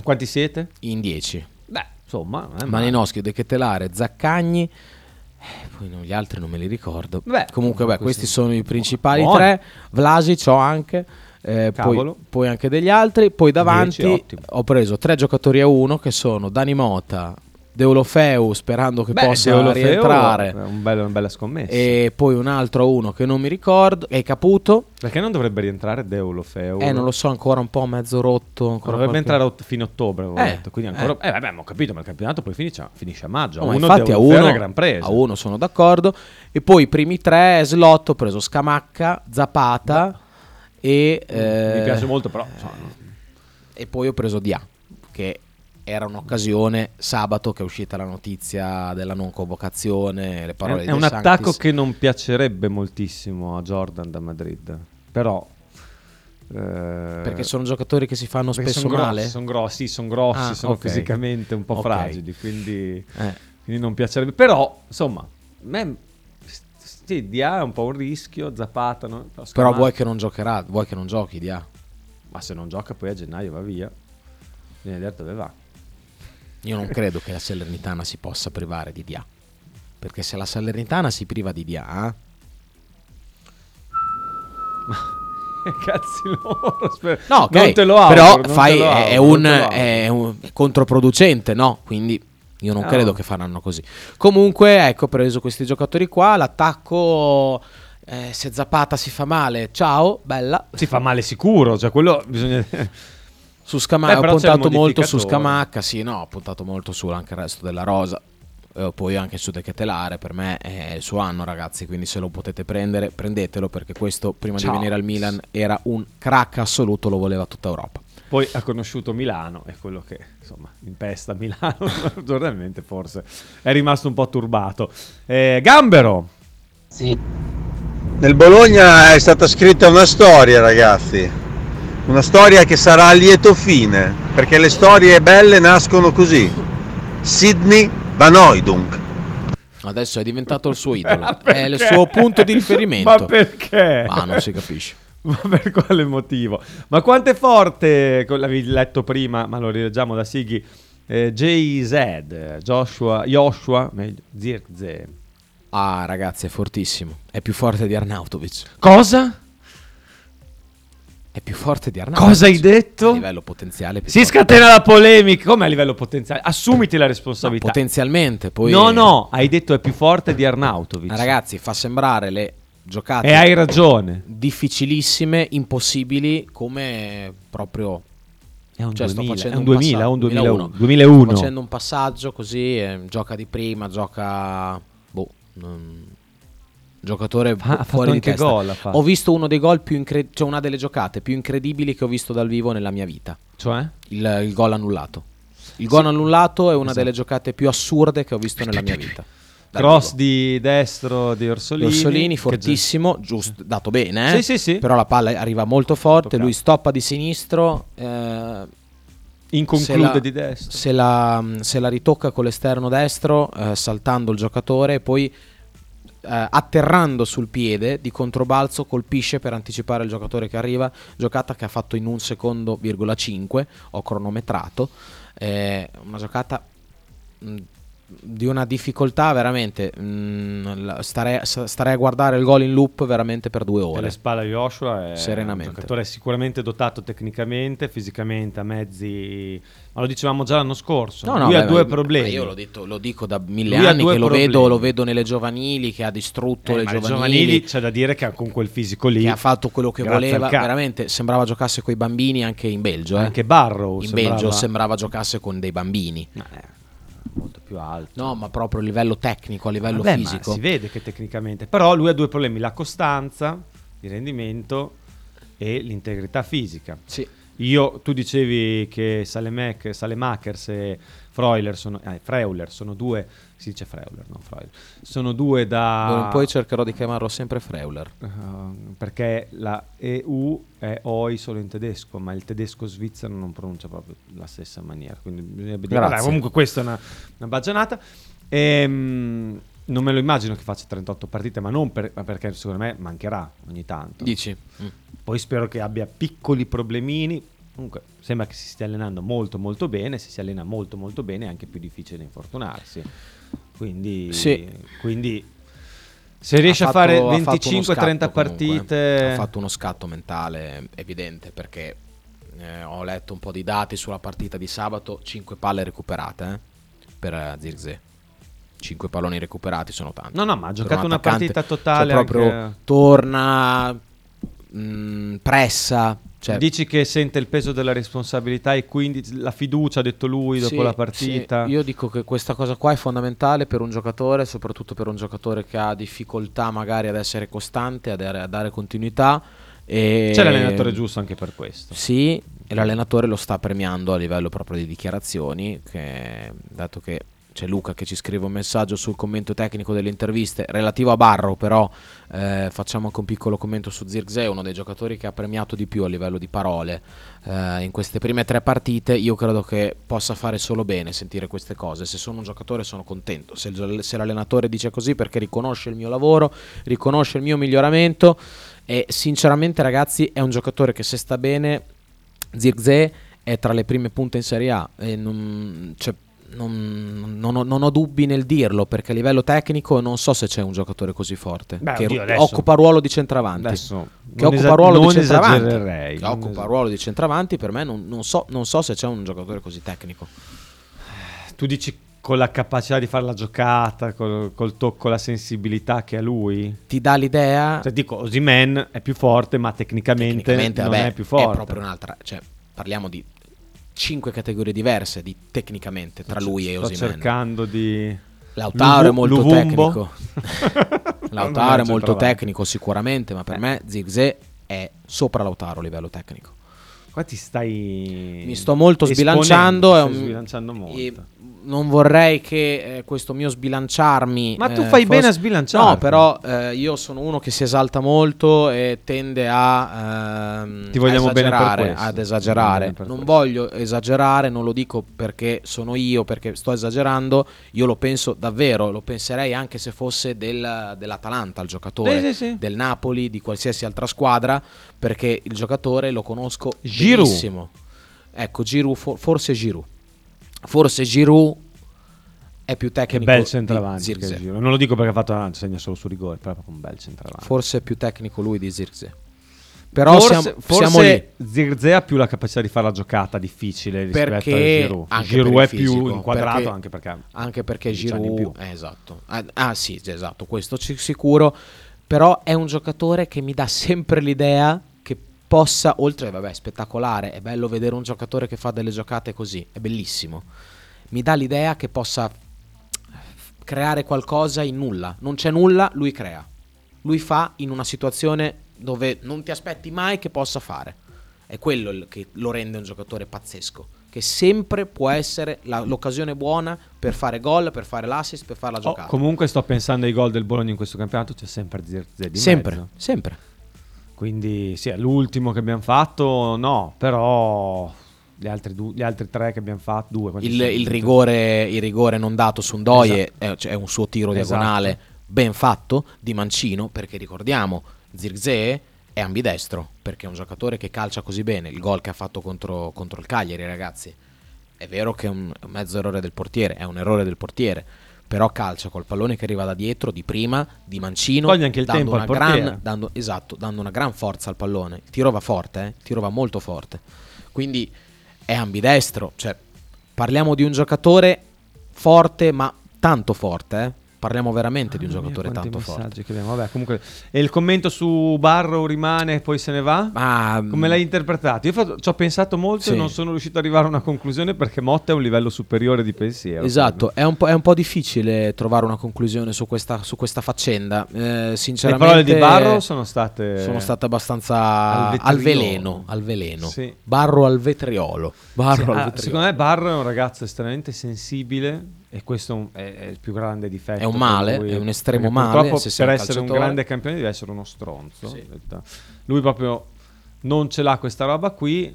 Quanti siete? In 10. Beh, insomma, eh, ma- Malinowski, De Ketelare, Zaccagni. eh, Poi no, gli altri non me li ricordo. Beh, Comunque, beh, questi- sono i principali Buoni. tre. Vlasic ho anche. eh, poi, poi anche degli altri. Poi davanti Dieci, ottimo. ho preso tre giocatori a uno che sono Dani Mota, Deulofeu, sperando che Beh, possa Deulofeu rientrare. è un bello- una bella scommessa. E poi un altro a uno che non mi ricordo, è Caputo. Perché non dovrebbe rientrare Deulofeu? Eh, non lo so, ancora un po' mezzo rotto. Ancora Dovrebbe qualche- entrare a ott- fine ottobre, Eh, detto. Quindi ancora... eh. vabbè, ma ho capito, ma il campionato poi finisce, finisce a maggio. No, uno infatti a Deulofeu è uno, una gran presa. a uno sono d'accordo. E poi i primi tre slot ho preso Scamacca, Zapata e... eh, Mi piace molto, però... insomma, E poi ho preso Dia, che era un'occasione sabato che è uscita la notizia della non convocazione, le parole è, di è un De attacco che non piacerebbe moltissimo a Jordan da Madrid. Però... eh, Perché sono giocatori che si fanno spesso son male? Grossi, sono grossi, sono grossi, Ah, sono ok. fisicamente un po' Ok. fragili, quindi, Eh. quindi non piacerebbe. Però, insomma, me sì, Dia è un po' un rischio, Zapata, no? Però vuoi che non giocherà, vuoi che non giochi Dia. Ma se non gioca poi a gennaio va via. Viene vedere dove va. Io non credo che la Salernitana si possa privare di Dia. Perché se la Salernitana si priva di Dia, eh, Cazzi loro. sper- No, ok, Non te lo auguro. però fai, auguro, è un, è un- controproducente, no? Quindi io non No. credo che faranno così. Comunque, ecco, preso questi giocatori qua. L'attacco, eh, se Zapata si fa male, ciao, bella. Si fa male sicuro, cioè quello bisogna... *laughs* Su Scamacca Beh, ho puntato molto su. Scamacca, sì, no, ho puntato molto su anche il resto della rosa. E poi anche su De Ketelare, per me è il suo anno, ragazzi. Quindi se lo potete prendere, prendetelo perché questo prima Ciao. di venire al Milan era un crack assoluto, lo voleva tutta Europa. Poi ha conosciuto Milano, è quello che insomma impesta Milano *laughs* giornalmente forse è rimasto un po' turbato. Eh, Gambero, Sì. Nel Bologna è stata scritta una storia, ragazzi. Una storia che sarà a lieto fine, perché le storie belle nascono così. Sidney Van Oydunk. Adesso è diventato il suo *laughs* idolo, è il suo punto di riferimento. *laughs* Ma perché? Ma non si capisce. *laughs* Ma per quale motivo? Ma quanto è forte, l'avevi letto prima, ma lo rileggiamo da Sighi, eh, JZ, Joshua, Joshua, meglio, Zirkzee. Ah, ragazzi, è fortissimo. È più forte di Arnautovic. Cosa? È più forte di Arnautovic. Cosa hai detto? A livello potenziale. Si forte. scatena la polemica, come a livello potenziale? Assumiti la responsabilità. Potenzialmente, poi... No, no, hai detto è più forte di Arnautovic. Ragazzi, fa sembrare le giocate E hai ragione. difficilissime, impossibili, come proprio... È un Cioè, sto 2000, facendo è un un 2000, passa- un 2001. 2001. 2001. Sto facendo un passaggio così, eh, gioca di prima, gioca... Boh, non- giocatore ha fuori di testa. gol, ha fatto. Ho visto uno dei gol più incredibili, cioè una delle giocate più incredibili che ho visto dal vivo nella mia vita. Cioè? Il, il gol annullato. Il gol annullato è una Esatto. delle giocate più assurde che ho visto nella mia vita. Cross vivo. di destro di Orsolini. Orsolini fortissimo, giusto, dato bene, eh? Sì, sì, sì. però la palla arriva molto forte, lui stoppa di sinistro, eh, Inconclude la- di destro. Se la, se la ritocca con l'esterno destro, eh, saltando il giocatore, poi eh, atterrando sul piede di controbalzo colpisce per anticipare il giocatore che arriva. Giocata che ha fatto in un secondo, virgola 5, ho cronometrato. Eh, una giocata di una difficoltà veramente. mh, la- starei, starei a guardare il gol in loop veramente per due ore. le spalle a Joshua è Serenamente. un giocatore sicuramente dotato tecnicamente, fisicamente, a mezzi... Ma lo dicevamo già l'anno scorso. No, no, Lui beh, ha due ma- problemi. Io lo, detto- lo dico da mille Lui ha anni che lo vedo, lo vedo nelle giovanili, che ha distrutto Eh, le giovanili, giovanili c'è da dire che con quel fisico lì che ha fatto quello che voleva. Veramente sembrava giocasse con i bambini anche in Belgio. eh. Anche Barrow in sembrava- Belgio sembrava giocasse con dei bambini. Eh, molto più alto. No, ma proprio a livello tecnico, a livello Vabbè, fisico. si vede che tecnicamente. Però lui ha due problemi: la costanza di rendimento e l'integrità fisica. Sì. Io, tu dicevi che Salemek, Salemakers e Freuler sono, eh, Freuler sono due, si dice Freuler, non Freuler, sono due D'ora da... in poi cercherò di chiamarlo sempre Freuler. Uh, perché la EU è OI solo in tedesco, ma il tedesco svizzero non pronuncia proprio la stessa maniera. Quindi bisognerebbe dire. Vabbè, comunque, questa è una, una baggianata. Ehm, non me lo immagino che faccia 38 partite, ma non per- ma perché secondo me mancherà ogni tanto. Dici? Mm. Poi spero che abbia piccoli problemini. Comunque, sembra che si stia allenando molto, molto bene. Se si allena molto, molto bene, è anche più difficile infortunarsi. Quindi, Sì. quindi Se riesce ha a fare fatto- ha fatto uno 25-30 scatto comunque. partite- ha fatto uno scatto mentale evidente perché eh, ho letto un po' di dati sulla partita di sabato, 5 palle recuperate eh, per eh, Zirkzee. 5 palloni recuperati sono tanti. No, no, ma ha giocato un una partita totale cioè, proprio anche- torna, mh, pressa. Cioè, Dici che sente il peso della responsabilità e quindi la fiducia, ha detto lui, dopo Sì, la partita. sì. Io dico che questa cosa qua è fondamentale per un giocatore, soprattutto per un giocatore che ha difficoltà magari ad essere costante, a dare, a dare continuità. E C'è l'allenatore giusto anche per questo. Sì, e l'allenatore lo sta premiando a livello proprio di dichiarazioni, che, dato che c'è Luca che ci scrive un messaggio sul commento tecnico delle interviste relativo a Barro, però eh, facciamo anche un piccolo commento su Zirkzee, uno dei giocatori che ha premiato di più a livello di parole eh, in queste prime tre partite. Io credo che possa fare solo bene sentire queste cose. Se sono un giocatore sono contento, se, se l'allenatore dice così perché riconosce il mio lavoro, riconosce il mio miglioramento e sinceramente ragazzi è un giocatore che se sta bene Zirkzee è tra le prime punte in Serie A e non, cioè, non- non ho, non ho dubbi nel dirlo perché a livello tecnico non so se c'è un giocatore così forte Beh, che oddio, adesso- occupa ruolo di centravanti Adesso che occupa esa- ruolo di centravanti che occupa esager- ruolo di centravanti per me non, non so, non so se c'è un giocatore così tecnico Tu dici con la capacità di fare la giocata, col, col tocco, la sensibilità che ha lui? ti dà l'idea Cioè, dico, Osimen è più forte, ma tecnicamente, tecnicamente non vabbè, è più forte. è proprio un'altra cioè parliamo di cinque categorie diverse di tecnicamente tra lui e Sto Osimhen cercando di... Lautaro è molto Luvumbo? tecnico. *laughs* Lautaro è molto tecnico sicuramente, ma per me Zirkzee è sopra Lautaro a livello tecnico. Qua ti stai... Mi sto molto sbilanciando. stai un- sbilanciando molto. e non vorrei che eh, questo mio sbilanciarmi. Ma tu eh, fai bene fosse- a sbilanciarti. No, però eh, io sono uno che si esalta molto e tende a. ehm, Ti vogliamo a bene per esagerare, questo. Ad esagerare. bene per Non questo. voglio esagerare, non lo dico perché sono io, perché sto esagerando. Io lo penso davvero, lo penserei anche se fosse del- dell'Atalanta il giocatore, Sì, sì, sì. del Napoli, di qualsiasi altra squadra, perché il giocatore lo conosco Giroud. Ecco, Giroud, for- forse Giroud. Forse Giroud è più Che tecnico bel di centravanti che. Non lo dico perché ha fatto avanti, segna solo su rigore, però è proprio un bel centravanti. Forse è più tecnico lui di Zirkzee. Però forse, siamo, forse siamo lì. Zirkzee ha più la capacità di fare la giocata difficile rispetto Perché a Giroud. anche Giroud per è il più fisico, inquadrato perché- anche perché anche perché 15 anni in Giroud più. eh, esatto. Ah, ah, sì, esatto, questo ci- sicuro, però è un giocatore che mi dà sempre l'idea che possa oltre vabbè, spettacolare, è bello vedere un giocatore che fa delle giocate così, è bellissimo. Mi dà l'idea che possa creare qualcosa in nulla. Non c'è nulla, lui crea. Lui fa in una situazione dove non ti aspetti mai che possa fare. È quello che lo rende un giocatore pazzesco. Che sempre può essere la- l'occasione buona per fare gol, per fare l'assist, per fare la Oh, giocata. comunque sto pensando ai gol del Bologna in questo campionato, c'è sempre di sempre, mezzo. sempre. Quindi sì, è l'ultimo che abbiamo fatto, no, però gli altri, du- gli altri tre che abbiamo fatto, due. Il, il rigore, il rigore non dato su Ndoye Esatto. è, cioè, è un suo tiro Esatto. diagonale ben fatto di Mancino, perché ricordiamo, Zirkzee è ambidestro, perché è un giocatore che calcia così bene. Il gol che ha fatto contro, contro il Cagliari, ragazzi, è vero che è un mezzo errore del portiere, è un errore del portiere, però calcia col pallone che arriva da dietro, di prima, di Mancino, Toglie anche il dando tempo una al portiere. gran, dando, esatto, dando una gran forza al pallone. Il tiro va forte, eh? il tiro va molto forte. Quindi è ambidestro, cioè parliamo di un giocatore forte, ma tanto forte, eh? Parliamo veramente di un mia, giocatore quanti tanto forte. Vabbè, comunque e il commento su Barro rimane e poi se ne va? Ma Come l'hai interpretato? Io fa- ci ho pensato molto e Sì. non sono riuscito ad arrivare a una conclusione perché Motta è un livello superiore di pensiero. Esatto, è un, po', è un po' difficile trovare una conclusione su questa, su questa faccenda. Eh, Le sinceramente, parole di Barro sono state sono state abbastanza Al al, veleno. Al veleno. Sì. Barro al vetriolo. Barro Sì, al ah, vetriolo. secondo me Barro è un ragazzo estremamente sensibile e questo è è, il più grande difetto. È un male, è un estremo male, purtroppo se per un essere un grande campione deve essere uno stronzo. Sì. Lui proprio non ce l'ha questa roba qui,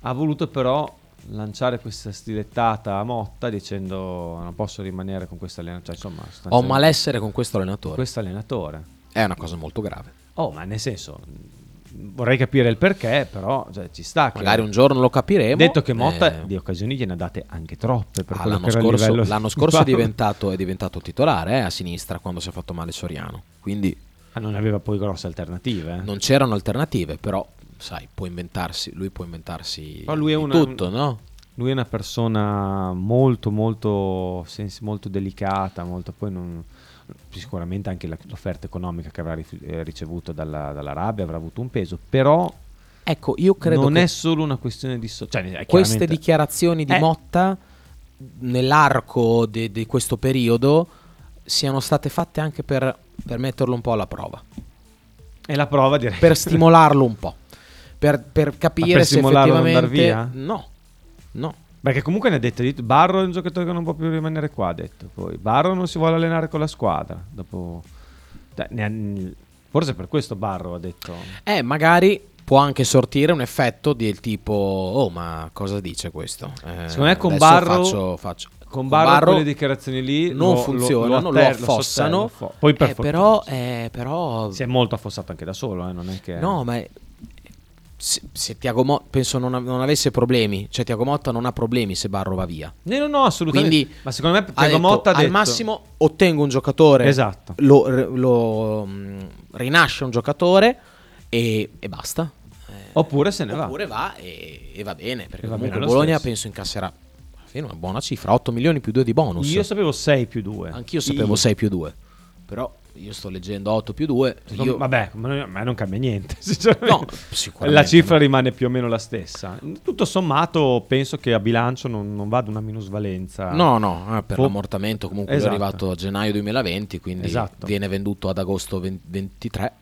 ha voluto però lanciare questa stilettata a Motta dicendo non posso rimanere con questo allenatore. Cioè, insomma, Ho malessere con questo allenatore. questo allenatore. È una cosa molto grave. Oh, ma nel senso, vorrei capire il perché, però cioè, ci sta. Che... Magari un giorno lo capiremo. Detto che Motta Eh, di occasioni gliene ha date anche troppe per ah, l'anno, che scorso, livello l'anno scorso è diventato, è diventato titolare eh, a sinistra quando si è fatto male Soriano. Quindi Ah, non aveva poi grosse alternative. eh. non c'erano alternative, però sai, può inventarsi, lui può inventarsi lui una- tutto, no? Lui è una persona molto, molto, molto delicata, molto, poi non- sicuramente anche l'offerta economica che avrà eh, ricevuto dalla, dall'Arabia avrà avuto un peso, però Ecco, io credo non è solo una questione di... so- cioè, queste dichiarazioni di Eh. Motta nell'arco de- di questo periodo siano state fatte anche per, per metterlo un po' alla prova, È la prova direi. per *laughs* stimolarlo un po', per, per capire per se effettivamente... via? No, no. Perché comunque ne ha detto, di- Barro è un giocatore che non può più rimanere qua, ha detto. Poi Barro non si vuole allenare con la squadra. Dopo... Dai, ne ha- Forse per questo Barro ha detto... Eh, magari può anche sortire un effetto del tipo, oh ma cosa dice questo? Eh, Secondo me con Barro- faccio- faccio- Con Barro, quelle dichiarazioni lì non lo- funzionano, lo, lo atter- affossano. sottella, fo- Poi per Eh, fortuna però, eh, però Si è molto affossato anche da solo, eh, non è che... No, ma se, se Tiago Motta penso non, non avesse problemi, cioè Tiago Motta non ha problemi se Barro va via. No, no, no, assolutamente. Quindi Ma secondo me Tiago Motta ha al detto... massimo ottengo un giocatore, Esatto. lo, lo, mm, rinasce un giocatore e, e basta. Oppure se ne va. Oppure va e, e va bene, perché va comunque bene lo Bologna stesso. penso incasserà alla fine una buona cifra, 8 milioni più 2 di bonus. Io sapevo 6 più 2. Anch'io sapevo 6 più 2, però io sto leggendo 8 più 2. Io... Vabbè, a me non cambia niente. *laughs* No, La cifra no. rimane più o meno la stessa. Tutto sommato, penso che a bilancio non, non vada una minusvalenza. No, no, eh, per Fo- l'ammortamento comunque Esatto. è arrivato a gennaio 2020, quindi Esatto. viene venduto ad agosto 20 23, A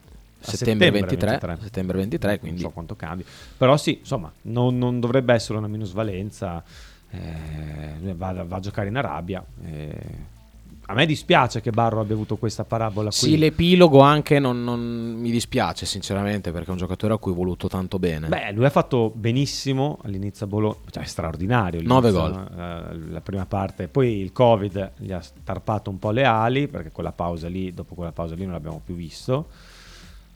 settembre, settembre 23, 23. settembre 23, quindi Non so quanto cambi. Però sì, insomma, non, non dovrebbe essere una minusvalenza. Eh, va, va a giocare in Arabia. eh. A me dispiace che Barro abbia avuto questa parabola qui. Sì, l'epilogo anche non, non mi dispiace sinceramente perché è un giocatore a cui ho voluto tanto bene. Beh, lui ha fatto benissimo all'inizio a Bologna, cioè straordinario. Nove l'inizio, gol. eh, la prima parte, poi il Covid gli ha tarpato un po' le ali perché quella pausa lì, dopo quella pausa lì non l'abbiamo più visto.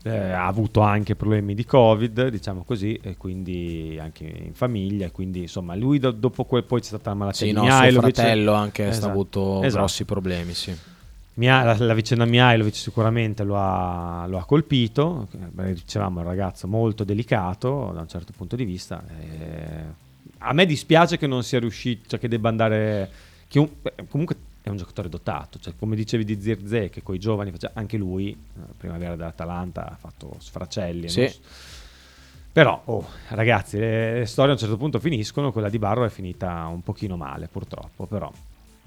Eh, ha avuto anche problemi di Covid, diciamo così, e quindi anche in famiglia. Quindi insomma, lui do- dopo quel poi c'è stata la malattia Sì, di no, suo fratello anche Esatto, ha avuto esatto. grossi problemi, sì. Mia- la, la vicenda Mihailovic sicuramente lo ha, lo ha colpito, Beh, dicevamo è un ragazzo molto delicato da un certo punto di vista. eh, a me dispiace che non sia riuscito, cioè che debba andare... che un- comunque è un giocatore dotato, cioè, come dicevi di Zirze che con i giovani, face- anche lui, eh, primavera dell'Atalanta, ha fatto sfracelli. Sì. so- Però, oh, ragazzi, le, le storie a un certo punto finiscono, quella di Barro è finita un pochino male purtroppo, però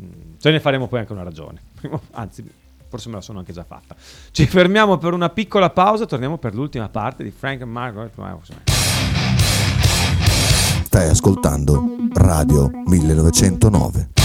mm, ce ne faremo poi anche una ragione. *laughs* Anzi, forse me la sono anche già fatta. Ci fermiamo per una piccola pausa, torniamo per l'ultima parte di Frank and Margaret. Stai ascoltando Radio 1909.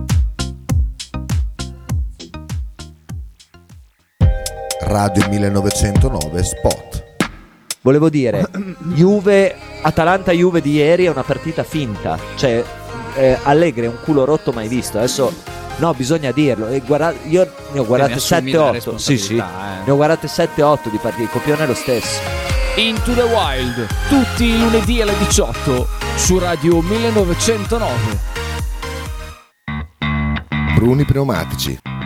Radio 1909 Spot. Volevo dire, Juve, Atalanta-Juve di ieri è una partita finta. Cioè, eh, Allegri è un culo rotto mai visto. Adesso, no, bisogna dirlo. E guarda- io ne ho guardate ne assumi la 7-8. Sì, sì. eh. Ne ho guardate 7-8 di partite. Il copione è lo stesso. Into the Wild, tutti i lunedì alle 18 su Radio 1909. Bruni Pneumatici.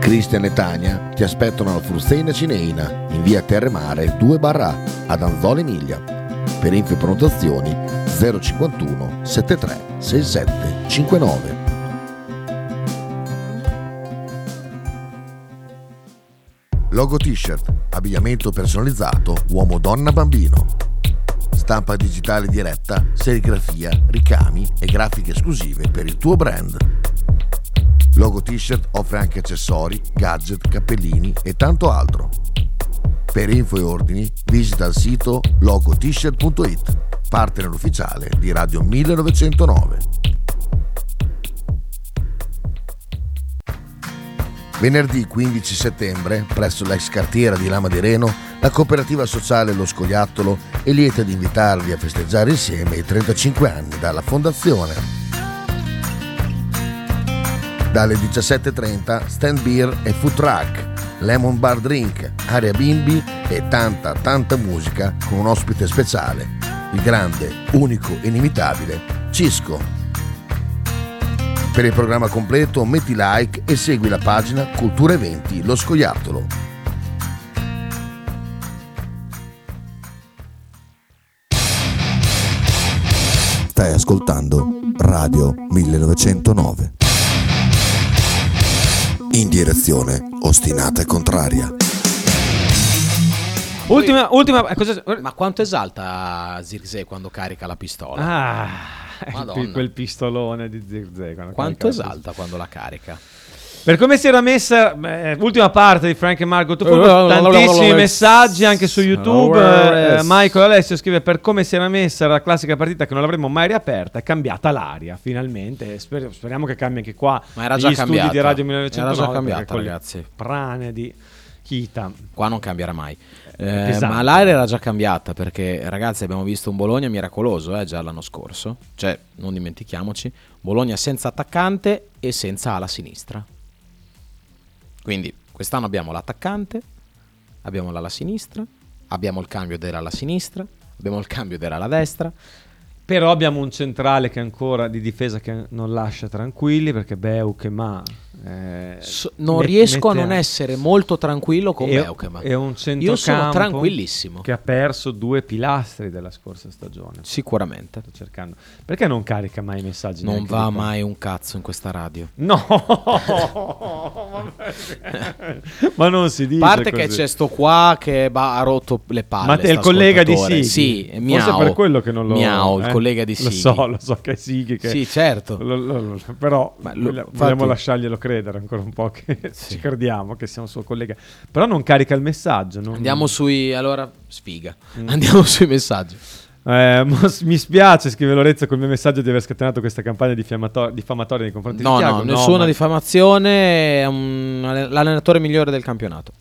Cristian e Tania ti aspettano alla Fruzeina Cineina in via Terremare 2 barra ad Anzola Emilia. Per info e prenotazioni 051 73 67 59. Logo t-shirt, abbigliamento personalizzato uomo donna bambino. Stampa digitale diretta, serigrafia, ricami e grafiche esclusive per il tuo brand. Logo t-shirt offre anche accessori, gadget, cappellini e tanto altro. Per info e ordini visita il sito logotshirt.it, partner ufficiale di Radio 1909. Venerdì 15 settembre, presso l'ex cartiera di Lama di Reno, la cooperativa sociale Lo Scoiattolo è lieta di invitarvi a festeggiare insieme i 35 anni dalla fondazione. Dalle 17.30 stand beer e food truck, lemon bar drink, area bimbi e tanta tanta musica con un ospite speciale, il grande, unico, inimitabile Cisco. Per il programma completo metti like e segui la pagina Cultura Eventi Lo Scoiattolo. Stai ascoltando Radio 1909. In direzione ostinata e contraria. Ultima, ultima eh, cosa- Ma quanto esalta Zirkzee quando carica la pistola? Ah, Madonna. *laughs* quel pistolone di Zirze. quando Quanto esalta quando la carica? Per come si era messa, beh, ultima parte di Frank e Marco Eh, Tufolo, tantissimi messaggi anche su YouTube. Eh, Michael Alessio scrive: Per come si era messa la classica partita che non l'avremmo mai riaperta, è cambiata l'aria finalmente. Sper- speriamo che cambi anche qua. Ma era già studi cambiata. di Radio 1909. Era già cambiata, ragazzi. Prane di Kita. Qua non cambierà mai. Eh, Pesante. ma l'aria era già cambiata perché, ragazzi, abbiamo visto un Bologna miracoloso eh, già l'anno scorso. Cioè, non dimentichiamoci, Bologna senza attaccante e senza ala sinistra. Quindi, quest'anno abbiamo l'attaccante, abbiamo l'ala sinistra, abbiamo il cambio dell'ala sinistra, abbiamo il cambio dell'ala destra. Però abbiamo un centrale che ancora di difesa che non lascia tranquilli perché Beuk e Ma. Eh, So- non met- riesco a non essere molto tranquillo con e, Beukema. e un Io sono tranquillissimo. che ha perso due pilastri della scorsa stagione. Sicuramente. Sto cercando. Perché non carica mai i messaggi? Non va mai un cazzo in questa radio. No, *laughs* ma non si dice A parte che così. c'è sto qua che ba- ha rotto le palle. Ma è il collega di. Sighi? Sì, Forse miau. per quello che non lo Miau, il eh? collega di Lo Sighi. so, lo so che è Sighi che Sì, certo. lo- lo- lo- però Ma lo- vogliamo, infatti- lasciarglielo credere ancora un po' che *laughs* ci crediamo che sia un suo collega. Però non carica il messaggio. non- Andiamo sui. Allora, sfiga. Mm. Andiamo sui messaggi. Eh, mi spiace, scrive Lorenzo col mio messaggio di aver scatenato questa campagna diffamato- diffamatoria nei confronti No, di Thiago. no, nessuna ma- diffamazione. È un- l'allenatore migliore del campionato.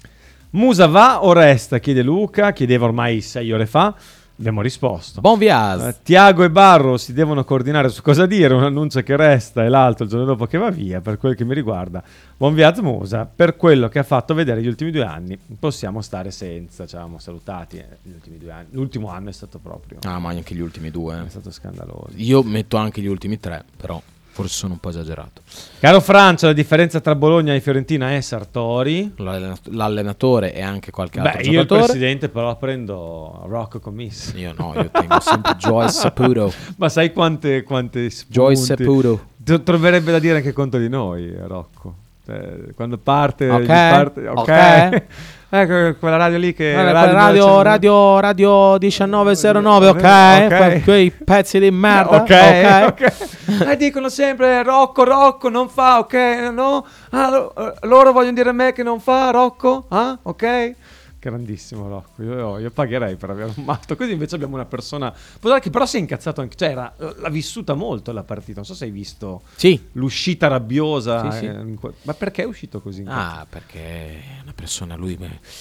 Musa va o resta? Chiede Luca, chiedeva ormai sei ore fa. Abbiamo risposto. Buon viaggio. Eh, Tiago e Barro si devono coordinare su cosa dire, un annuncio che resta e l'altro il giorno dopo che va via, per quel che mi riguarda. Buon viaggio Musa, per quello che ha fatto vedere gli ultimi due anni, possiamo stare senza, ci avevamo salutati eh, gli ultimi due anni. L'ultimo anno è stato proprio... Ah, ma anche gli ultimi due. È stato scandaloso. Io metto anche gli ultimi tre, però forse sono un po' esagerato. Caro Francia, la differenza tra Bologna e Fiorentina è Sartori. L'allena- L'allenatore e anche qualche altro Beh, io il giocatore. presidente però prendo Rocco Commiss. Io no, io tengo sempre *laughs* Joyce Saputo. Ma sai quante, quante spunti? Joyce Saputo. Tro- Troverebbe da dire anche contro di noi, Rocco. Cioè, quando parte, Ok, parte- ok. ok. Ecco quella radio lì che Vabbè, quella radio, radio, radio 1909, ok? Que- Quei pezzi di merda. Ok, ok. Eh, dicono sempre Rocco, Rocco non fa, ok? No? Ah, lo- eh, loro vogliono dire a me che non fa, Rocco? Ah, ok? Grandissimo Rocco, io, io pagherei per avere un matto. Così invece abbiamo una persona. Che però si è incazzato anche. Cioè, era- l'ha vissuta molto la partita. Non so se hai visto Sì. l'uscita rabbiosa. Sì, sì. eh, Ma perché è uscito così? Ah, perché è una persona, lui,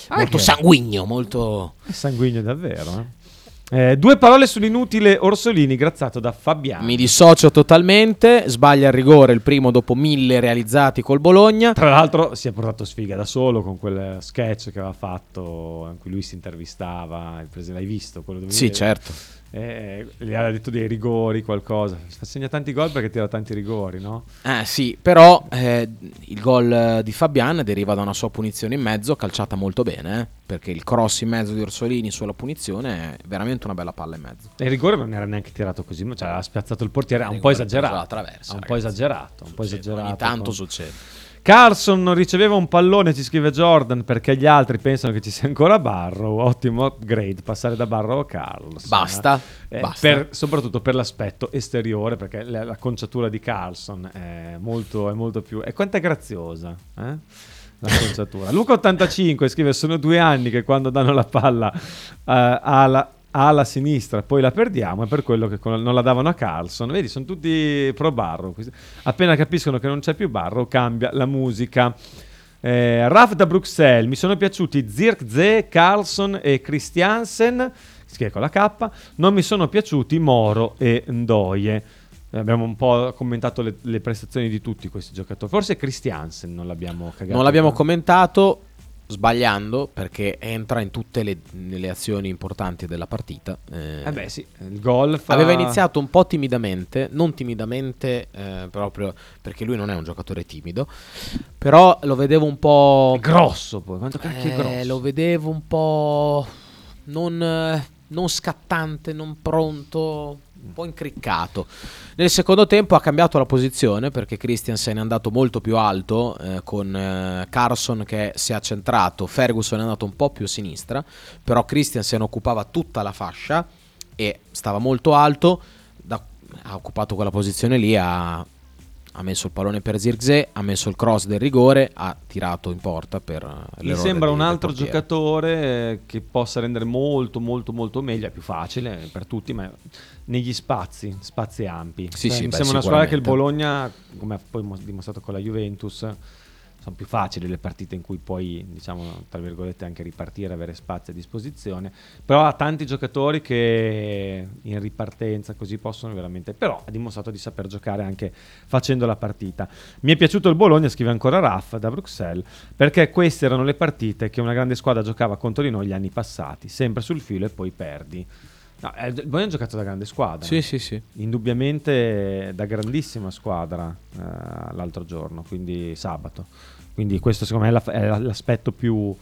Ah, molto sanguigno, molto... È sanguigno davvero, eh? Eh, due parole sull'inutile Orsolini, grazzato da Fabiano. Mi dissocio totalmente, sbaglia il rigore il primo dopo mille realizzati col Bologna. Tra l'altro si è portato sfiga da solo con quel sketch che aveva fatto in cui lui si intervistava, l'hai visto? Quello dove Sì, certo. Eh, gli aveva detto dei rigori, qualcosa. Segna tanti gol perché tira tanti rigori, no? Eh sì, però eh, il gol di Fabian deriva da una sua punizione in mezzo, calciata molto bene, eh, perché il cross in mezzo di Orsolini sulla punizione è veramente una bella palla in mezzo. E il rigore non era neanche tirato così, ma cioè, ha spiazzato il portiere, ha un po' esagerato. ha un po' esagerato, un po' esagerato. Ogni tanto con- succede. Carlson non riceveva un pallone, ci scrive Jordan, perché gli altri pensano che ci sia ancora Barrow. Ottimo upgrade, passare da Barrow a Carlson. Basta, Eh, basta. per- soprattutto per l'aspetto esteriore, perché la, la conciatura di Carlson è molto, è molto più... E quanto è graziosa, eh? La conciatura. Luca 85 scrive: Sono due anni che quando danno la palla eh, alla, alla sinistra poi la perdiamo. È per quello che non la davano a Carlson. Vedi, sono tutti pro Barrow. Appena capiscono che non c'è più Barrow, cambia la musica. Eh, Raf da Bruxelles, mi sono piaciuti Zirkzee, Carlson e Christiansen, scrive con la K, non mi sono piaciuti Moro e Ndoye. Abbiamo un po' commentato le, le prestazioni di tutti questi giocatori. Forse Christiansen non l'abbiamo cagato. Non l'abbiamo commentato sbagliando perché entra in tutte le, le azioni importanti della partita. Eh, Eh beh sì, il gol fa- Aveva iniziato un po' timidamente, non timidamente eh, proprio perché lui non è un giocatore timido, però lo vedevo un po'... È grosso poi, quanto cacchio è Eh, grosso. Lo vedevo un po' non, non scattante, non pronto, un po' incriccato. Nel secondo tempo ha cambiato la posizione perché Christiansen è andato molto più alto eh, con eh, Carson che si è accentrato, Ferguson è andato un po' più a sinistra, però Christiansen occupava tutta la fascia e stava molto alto, da- ha occupato quella posizione lì, ha, ha messo il pallone per Zirkzee, ha messo il cross del rigore, ha tirato in porta per eh, Mi sembra un altro giocatore eh, che possa rendere molto molto molto meglio, è più facile per tutti, ma negli spazi, spazi ampi. Sì, Cioè, sì, mi beh, sembra una squadra che il. Bologna, come ha poi mo- dimostrato con la Juventus, sono più facili le partite in cui puoi, diciamo, tra virgolette, anche ripartire, avere spazi a disposizione. Però ha tanti giocatori che in ripartenza così possono veramente. Però ha dimostrato di saper giocare anche facendo la partita. Mi è piaciuto il Bologna, scrive ancora Raff da Bruxelles, perché queste erano le partite che una grande squadra giocava contro di noi gli anni passati, sempre sul filo e poi perdi. No, eh, il Bologna ha giocato da grande squadra. Sì, sì, sì. Indubbiamente da grandissima squadra eh, l'altro giorno, quindi sabato. Quindi questo secondo me è, la- è l'aspetto più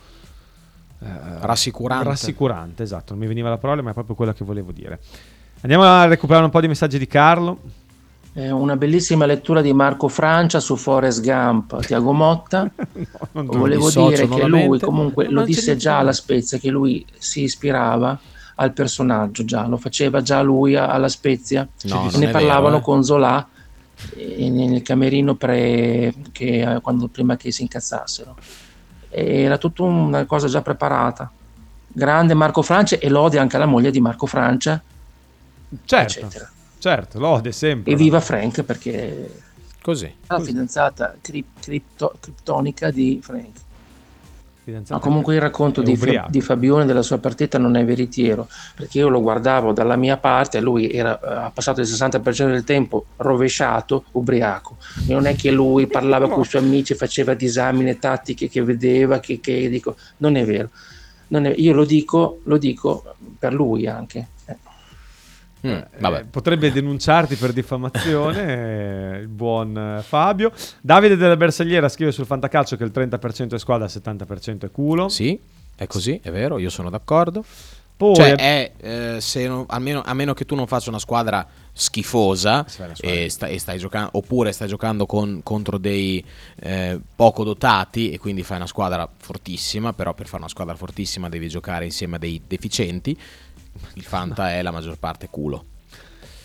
eh, Rassicurante. Rassicurante, esatto. Non mi veniva la parola, ma è proprio quello che volevo dire. Andiamo a recuperare un po' di messaggi di Carlo. Eh, una bellissima lettura di Marco Francia su Forrest Gump, Tiago Motta. *laughs* non Volevo dire che lui comunque No, lo disse già alla. Spezia che lui si ispirava al personaggio già, lo faceva già lui a- alla Spezia. No, ne parlavano vero, eh. con Zola nel camerino pre, che, eh, quando, prima che si incazzassero. Era tutta una cosa già preparata. Grande Marco Francia e lode anche alla moglie di Marco Francia. Certo, eccetera. certo, lode sempre. E viva Frank perché Così. la fidanzata cri- cripto- criptonica di Frank. Ma comunque il racconto di, Fa- di Fabione della sua partita non è veritiero, perché io lo guardavo dalla mia parte lui era, eh, ha passato il 60% del tempo rovesciato, ubriaco. Non è che lui parlava con i suoi amici, faceva disamine tattiche che vedeva, che, che dico, non è vero. Non è- io lo dico, lo dico per lui anche. Eh. Mm, Eh, vabbè. potrebbe denunciarti per diffamazione *laughs* eh, il buon eh, Fabio. Davide della Bersagliera scrive sul Fantacalcio che il 30% è squadra, il 70% è culo. Sì, è così, è vero, io sono d'accordo. Poi Cioè, è, eh, se non- almeno, a meno che tu non faccia una squadra schifosa e sta- e stai giocando, oppure stai giocando con- contro dei eh, poco dotati e quindi fai una squadra fortissima, però per fare una squadra fortissima devi giocare insieme a dei deficienti. Il Fanta è la maggior parte culo.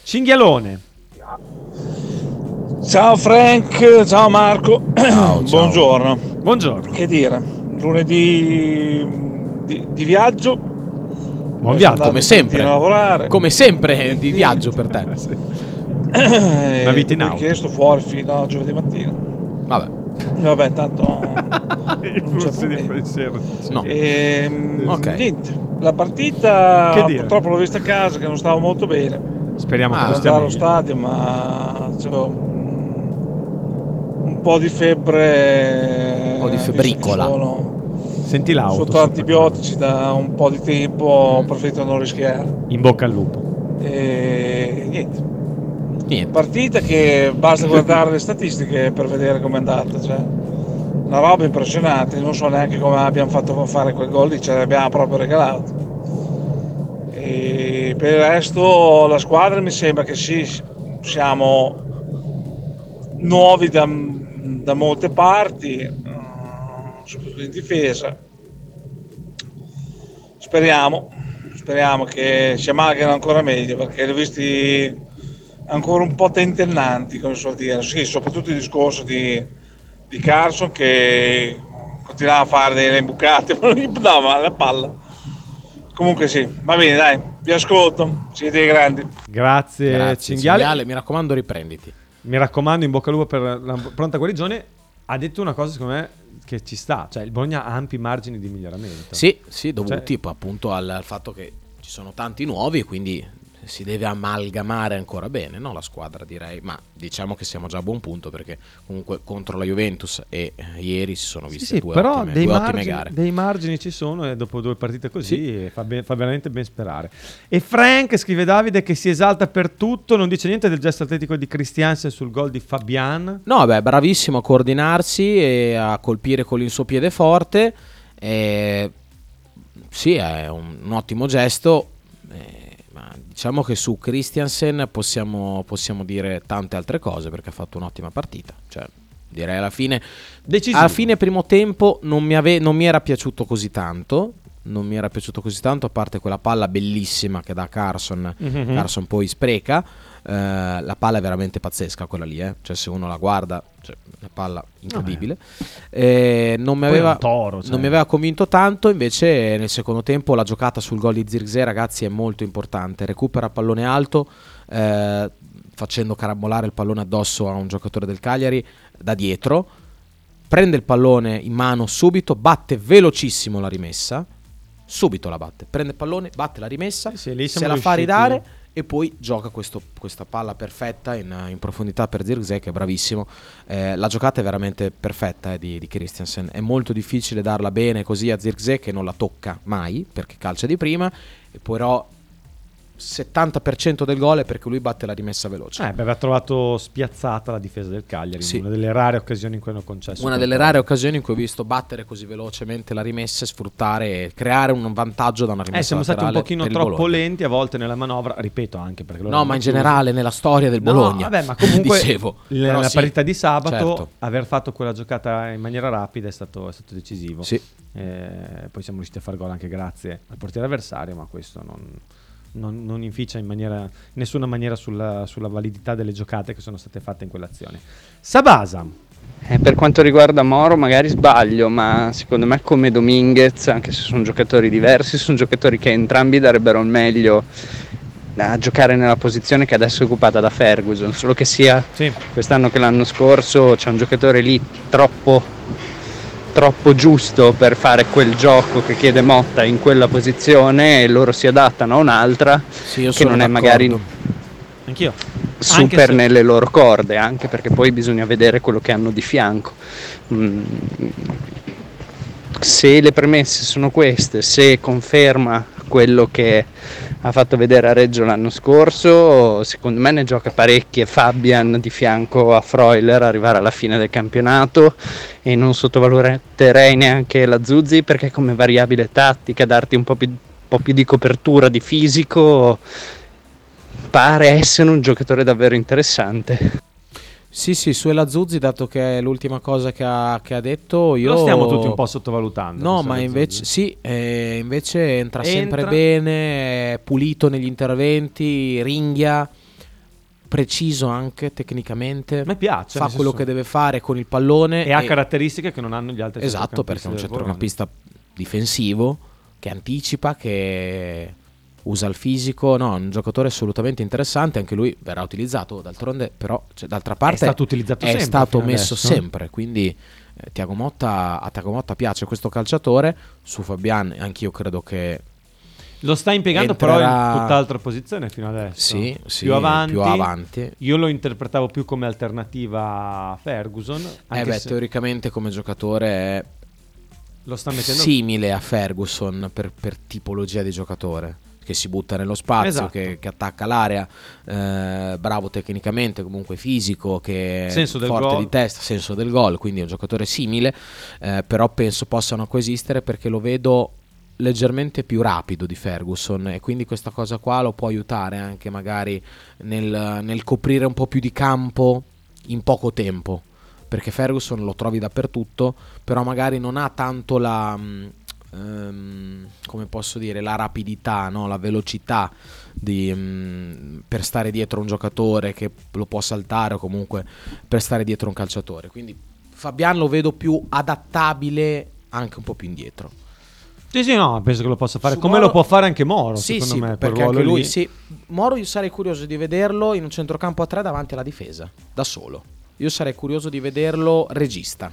Cinghialone. Ciao Frank, ciao Marco, buongiorno. Buongiorno. Che dire, lunedì di, di viaggio. Buon viaggio. Come sempre. a lavorare. Come sempre di viaggio per te. *laughs* Eh, Una vita in mi auto. chiesto fuori fino a giovedì mattina. Vabbè. Vabbè, tanto *laughs* I Non c'è flussi di pensiero. No. Ehm, Ok. Niente, la partita Che purtroppo l'ho vista a casa che non stavo molto bene. Speriamo che Ah, lo andare stiamo allo stadio, ma c'ho un po' di febbre. Un po' di che febbricola. Sono Senti l'auto. sotto sotto. antibiotici da un po' di tempo, ho preferito non rischiare. In bocca al lupo. E niente. Niente. Partita che basta guardare le statistiche per vedere com'è andata. Cioè, una roba impressionante. Non so neanche come abbiamo fatto fare quel gol lì, ce l'abbiamo proprio regalato. E per il resto la squadra mi sembra che sì, siamo nuovi da, da molte parti, eh, soprattutto in difesa. Speriamo, speriamo che si amalghino ancora meglio perché li ho visti ancora un po' tentennanti, come si suol dire. Sì, soprattutto il discorso di, di Carson che continuava a fare delle imbucate, *laughs* ma non gli dava la palla. Comunque sì, va bene, dai, vi ascolto, siete dei grandi. Grazie, Grazie, Cinghiale. Cinghiale, mi raccomando, riprenditi. Mi raccomando, in bocca al lupo per la pronta guarigione. Ha detto una cosa, secondo me, che ci sta. Cioè, il Bologna ha ampi margini di miglioramento. Sì, sì, dovuti Cioè- appunto al, al fatto che ci sono tanti nuovi e quindi si deve amalgamare ancora bene no, la squadra direi, ma diciamo che siamo già a buon punto perché comunque contro la Juventus e eh, ieri si sono Sì, viste sì, due, però ottime, dei, due ottime margini, gare. dei margini ci sono e dopo due partite così fa, ben- fa veramente ben sperare. E Frank scrive Davide che si esalta per tutto, non dice niente del gesto atletico di Christiansen sul gol di Fabian. No, beh, bravissimo a coordinarsi e a colpire con il suo piede forte. E, sì, è un, un ottimo gesto. eh, ma diciamo che su Christiansen possiamo, possiamo dire tante altre cose perché ha fatto un'ottima partita. Cioè, direi alla fine, Decisivo. alla fine primo tempo non mi, ave- non mi era piaciuto così tanto. Non mi era piaciuto così tanto, a parte quella palla bellissima che dà Carson. Mhm. Carson poi spreca. Eh, la palla è veramente pazzesca quella lì, eh. cioè se uno la guarda, cioè, una palla incredibile. Eh, non, mi aveva, toro, cioè. non mi aveva convinto tanto, invece nel secondo tempo la giocata sul gol di Zirkzee ragazzi è molto importante, recupera pallone alto eh, facendo carambolare il pallone addosso a un giocatore del Cagliari da dietro, prende il pallone in mano subito, batte velocissimo la rimessa, subito la batte, prende il pallone, batte la rimessa, sì, se la fa ridare e poi gioca questo- questa palla perfetta in, in profondità per Zirkzee che è bravissimo. Eh, la giocata è veramente perfetta eh, di, di Christiansen, è molto difficile darla bene così a Zirkzee che non la tocca mai perché calcia di prima, e però 70% del gol è perché lui batte la rimessa veloce. Eh, beh, aveva trovato spiazzata la difesa del Cagliari, Sì. una delle rare occasioni in cui hanno concesso. Una delle rare occasioni in cui ho visto battere così velocemente la rimessa e sfruttare creare un vantaggio da una rimessa Eh, siamo stati un pochino troppo lenti a volte nella manovra, ripeto anche perché No, ma in chiuso. generale nella storia del No, Bologna. vabbè, ma *laughs* comunque dicevo. Però la sì, partita di sabato, certo. aver fatto quella giocata in maniera rapida è stato, è stato decisivo. Sì. Eh, poi siamo riusciti a fare gol anche grazie al portiere avversario, ma questo non, non- non inficia in maniera, nessuna maniera sulla, sulla validità delle giocate che sono state fatte in quell'azione. Sabasa, Eh, per quanto riguarda Moro magari sbaglio, ma secondo me come Dominguez, anche se sono giocatori diversi, sono giocatori che entrambi darebbero il meglio a giocare nella posizione che adesso è occupata da Ferguson, solo che sia quest'anno che l'anno scorso c'è un giocatore lì troppo troppo giusto per fare quel gioco che chiede Motta in quella posizione e loro si adattano a un'altra io che non è d'accordo. magari anch'io. super se- nelle loro corde, anche perché poi bisogna vedere quello che hanno di fianco. Mm, Se le premesse sono queste, se conferma quello che ha fatto vedere a Reggio l'anno scorso, secondo me ne gioca parecchie Fabian di fianco a Freuler arrivare alla fine del campionato e non sottovaluterei neanche la Zuzzi perché come variabile tattica darti un po' più, un po' più di copertura di fisico pare essere un giocatore davvero interessante. Sì, sì, su Elazuzzi, dato che è l'ultima cosa che ha, che ha detto, io... Lo stiamo tutti un po' sottovalutando. No, ma invece, sì, eh, invece entra, sempre Entra. bene, è pulito negli interventi, ringhia, preciso anche tecnicamente. Me piace, Fa quello che deve fare con il pallone. E ha caratteristiche che non hanno gli altri Esatto, perché è un centrocampista difensivo che anticipa, che usa il fisico. No, è un giocatore assolutamente interessante. Anche lui verrà utilizzato. D'altronde, però, cioè, d'altra parte, stato utilizzato è sempre stato messo adesso. sempre. Quindi eh, Tiago Motta, a Tiago Motta piace questo calciatore, su Fabian anch'io credo che Lo sta impiegando però Entrerà- in tutt'altra posizione fino adesso. Sì, sì, più avanti. più avanti. Io lo interpretavo più come alternativa a Ferguson. Eh beh, teoricamente come giocatore è lo sta mettendo simile a Ferguson per, per tipologia di giocatore che si butta nello spazio, Esatto. che, che attacca l'area, eh, bravo tecnicamente, comunque fisico, che è Senso del forte di testa, senso del gol, quindi è un giocatore simile, eh, però penso possano coesistere perché lo vedo leggermente più rapido di Ferguson e quindi questa cosa qua lo può aiutare anche magari nel, nel coprire un po' più di campo in poco tempo perché Ferguson lo trovi dappertutto però magari non ha tanto la ehm, come posso dire la rapidità no? la velocità di, mm, per stare dietro un giocatore che lo può saltare o comunque per stare dietro un calciatore quindi Fabian lo vedo più adattabile anche un po' più indietro Sì, sì, no, penso che lo possa fare. Su Come Moro- lo può fare anche Moro, sì, secondo sì, me. perché anche lui lì. sì. Moro io sarei curioso di vederlo in un centrocampo a tre davanti alla difesa, da solo. Io sarei curioso di vederlo regista.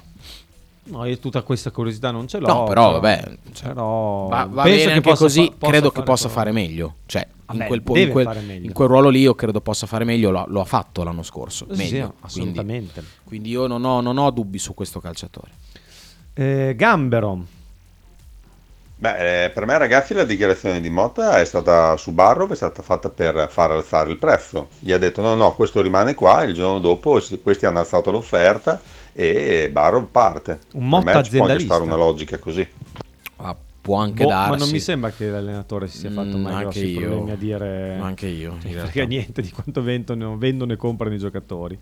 No, io tutta questa curiosità non ce l'ho. No, però vabbè, cioè, però va, va penso bene che anche possa così, fa- possa credo che possa fare meglio. Cioè, in, Vabbè, quel, po- in quel- fare meglio. in quel ruolo lì io credo possa fare meglio, lo, lo ha fatto l'anno scorso. Sì, sì, meglio. assolutamente. Quindi, quindi io non ho, non ho dubbi su questo calciatore. Eh, Gambero. Beh, eh, per me ragazzi la dichiarazione di Motta è stata su Barrow, è stata fatta per far alzare il prezzo. Gli ha detto no, no, questo rimane qua, il giorno dopo questi hanno alzato l'offerta e Barrow parte. Un me ci può anche aziendalista. una logica così. Ah, può anche Boh, darsi. Ma non mi sembra che l'allenatore si sia fatto Mm, mai anche grossi io. problemi a dire. Anche io, frega niente di quanto vendono, vendono e comprano i giocatori.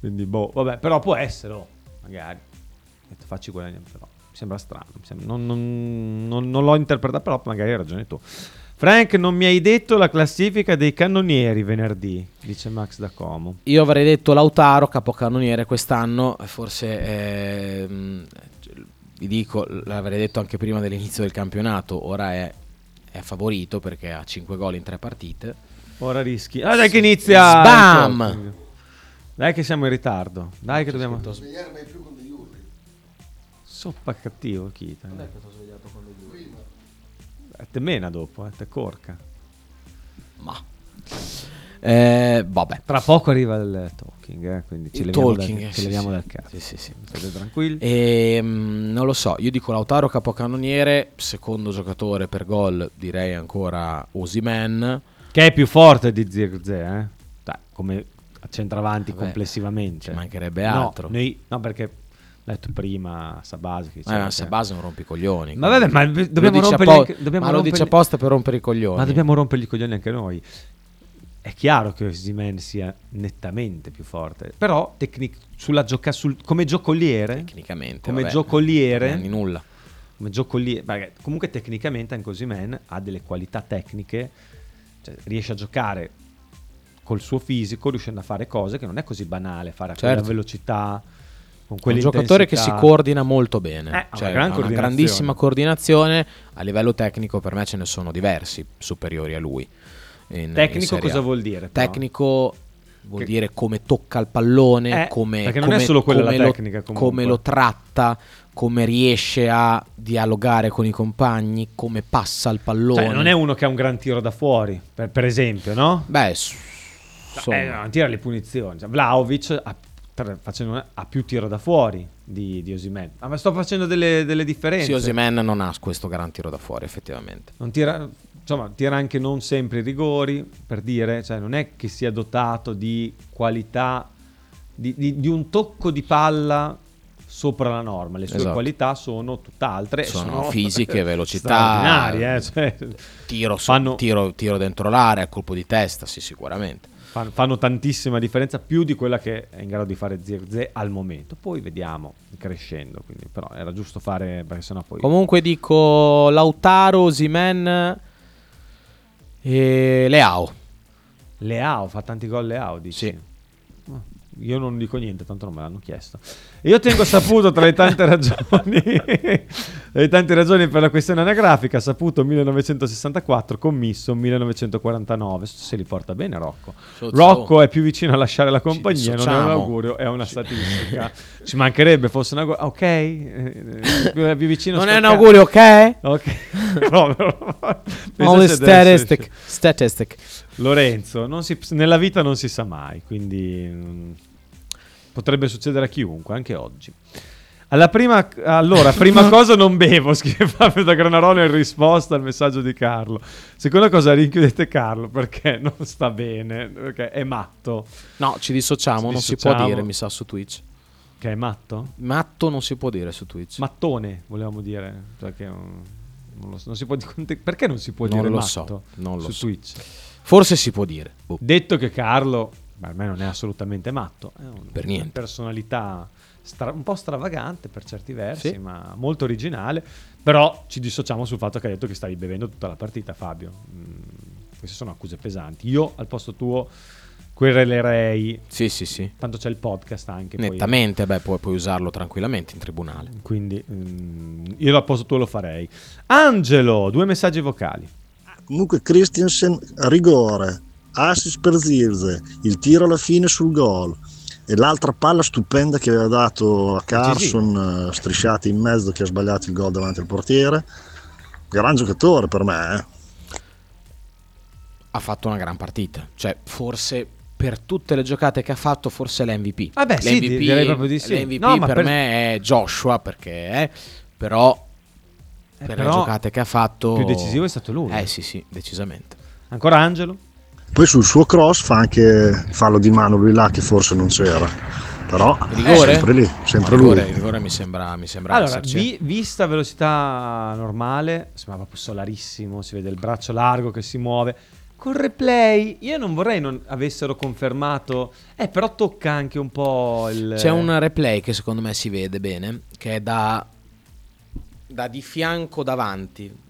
Quindi, boh, vabbè, però può essere, oh, magari. Detto, Facci guadagnare, però. Mi sembra strano. mi sembra- non, non- non- non l'ho interpretato, però magari hai ragione tu. Frank, non mi hai detto la classifica dei cannonieri venerdì, dice Max da Como. Io avrei detto Lautaro, capocannoniere quest'anno, forse ehm, vi dico, l'avrei detto anche prima dell'inizio del campionato, ora è, è favorito perché ha 5 gol in 3 partite. Ora rischi. Ah, dai che inizia. Talking. Dai che siamo in ritardo. Dai che dobbiamo. Soppa cattivo, Kita. Eh, Te mena dopo, eh, te corca. Ma. Eh, vabbè. Tra poco arriva il talking, eh, quindi ci Il leviamo, talking, dal, ci sì, leviamo sì. dal. Sì, sì, sì. State tranquilli. Ehm, non lo so, io dico Lautaro capocannoniere, secondo giocatore per gol direi ancora Osimen. Che è più forte di Zirze, eh? Dai, come centravanti Vabbè, complessivamente. ci mancherebbe No, altro. noi- no, perché l'ho detto prima Sabasi che Eh, diceva che- Sabasa è un rompicoglioni. Ma vabbè, ma Lo dobbiamo dice rompergli appo- dobbiamo ma lo dice apposta per rompere i coglioni. Ma dobbiamo rompergli i coglioni anche noi. È chiaro che Osimhen sia nettamente più forte, però tecnic- sulla gioca- sul- come giocoliere, Tecnicamente, come vabbè, giocoliere, non nulla. come giocoliere, comunque tecnicamente anche Osimhen ha delle qualità tecniche, cioè riesce a giocare col suo fisico, riuscendo a fare cose che non è così banale fare a quella Certo. velocità, con È un giocatore che si coordina molto bene, Eh, ha una cioè, gran una grandissima coordinazione. A livello tecnico, per me ce ne sono diversi superiori a lui. in- Tecnico in cosa vuol dire, però? Tecnico vuol Che- dire come tocca il pallone, Eh, come, come- solo quella la come lo- tecnica, come lo tratta, come riesce a dialogare con i compagni, come passa il pallone. Cioè, non è uno che ha un gran tiro da fuori, per, per esempio, no? Beh, s-. Eh, no, tira le punizioni. Cioè, Vlaovic ha, tra- facendo una- ha più tiro da fuori di, di Osimhen. Ah, ma sto facendo delle, delle differenze. Sì, Osimhen non ha questo gran tiro da fuori, effettivamente. Non tira, insomma, tira anche non sempre i rigori, per dire, cioè, non è che sia dotato di qualità, di, di- di un tocco di palla sopra la norma. Le sue Esatto. qualità sono tutt'altre. Sono sono fisiche, *laughs* velocità, eh, cioè, tiro, su- fanno- tiro, tiro dentro l'area, colpo di testa, sì, sicuramente. Fan- fanno tantissima differenza, più di quella che è in grado di fare Zirze al momento. Poi vediamo crescendo, quindi, però era giusto fare, perché sennò poi... Comunque dico Lautaro, Osimen e Leao. Leao fa tanti gol Leao, dici? Ah, Io non dico niente, tanto non me l'hanno chiesto. E io tengo saputo tra le tante *laughs* ragioni, le tante ragioni per la questione anagrafica, saputo 1964, commisso 1949. Se li porta bene Rocco. So- Rocco è più vicino a lasciare la compagnia, non è un augurio, è una statistica. *laughs* Ci mancherebbe fosse un augurio. Ok, eh, eh, più vicino Non è un augurio, ok? Ok. *laughs* Pensaci adesso, statistic. Statistic. Lorenzo, si- nella vita non si sa mai, quindi mm, potrebbe succedere a chiunque, anche oggi. Alla prima, allora, *laughs* prima cosa non bevo, *laughs* scrive Fabio da Granarolo in risposta al messaggio di Carlo. Seconda cosa, rinchiudete Carlo perché *laughs* non sta bene, perché è matto. No, ci dissociamo, Ci non si può dissociamo. dire, mi sa, su Twitch. Che è matto? Matto non si può dire su Twitch. Mattone, volevamo dire. Perché non, lo non si può, perché non si può Non dire lo matto so, non lo su so. Twitch? Forse si può dire. Boh. Detto che Carlo, per me non è assolutamente matto, è un- Per niente. una personalità stra- un po' stravagante per certi versi, Sì. ma molto originale. Però ci dissociamo sul fatto che ha detto che stavi bevendo tutta la partita, Fabio. Mm, queste sono accuse pesanti. Io al posto tuo querelerei. Sì, sì, sì. Tanto c'è il podcast anche. poi- Nettamente, beh, puoi, puoi usarlo tranquillamente in tribunale. quindi mm, io al posto tuo lo farei. Angelo, due messaggi vocali. Comunque Christensen rigore, assist per Zirze, il tiro alla fine sul gol e l'altra palla stupenda che aveva dato a Carson, eh, strisciata in mezzo che ha sbagliato il gol davanti al portiere. Gran giocatore per me, eh. Ha fatto una gran partita. Cioè, forse per tutte le giocate che ha fatto, forse l'MVP. Vabbè, sì, L'MVP, direi proprio di sì. L'MVP No, per, per- me è Joshua, perché è, però per le giocate che ha fatto... più decisivo è stato lui. Eh sì, sì, decisamente. Ancora Angelo? Poi sul suo cross fa anche fallo di mano lui là che forse non c'era. Però Rigore? sempre lì, sempre No, lui. rigore, rigore mi sembra, mi sembra Allora, vi- vista velocità normale, sembrava proprio solarissimo, si vede il braccio largo che si muove. Col replay, io non vorrei non avessero confermato, eh, però tocca anche un po' il... C'è un replay che secondo me si vede bene, che è da, da di fianco davanti.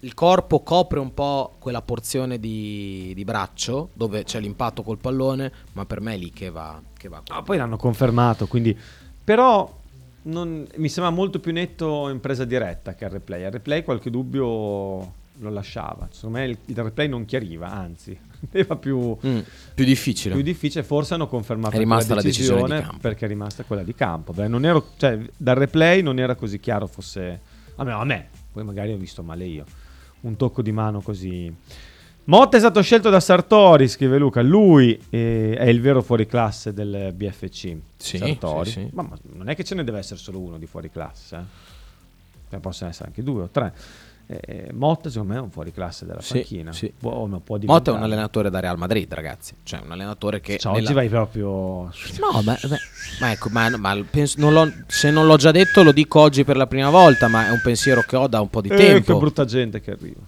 Il corpo copre un po' quella porzione di, di braccio dove c'è l'impatto col pallone, ma per me è lì che va. Che va Ah, poi l'hanno confermato, quindi... Però non- mi sembra molto più netto in presa diretta che al replay. Al replay qualche dubbio lo lasciava. Secondo me il, il replay non chiariva, anzi, era più, Mm, più difficile. più difficile. Forse hanno confermato È rimasta quella la decisione perché è rimasta quella di campo. Beh, non ero, cioè, dal replay non era così chiaro fosse... A me, a me, poi magari ho visto male io. Un tocco di mano così... Motta è stato scelto da Sartori, scrive Luca. Lui eh, è il vero fuoriclasse del BFC. Sì, Sartori. sì, sì. Ma, ma non è che ce ne deve essere solo uno di fuoriclasse. Eh? Ne possono essere anche due o tre. Eh, Motta, secondo me, è un fuoriclasse della Sì, panchina. sì. Può, non può Motta è un allenatore da Real Madrid, ragazzi. Cioè, un allenatore che. Cioè, nella- oggi vai proprio. No, ma, beh, ma ecco, ma, ma penso- non se non l'ho già detto, lo dico oggi per la prima volta. Ma è un pensiero che ho da un po' di Eh, tempo. che brutta gente che arriva.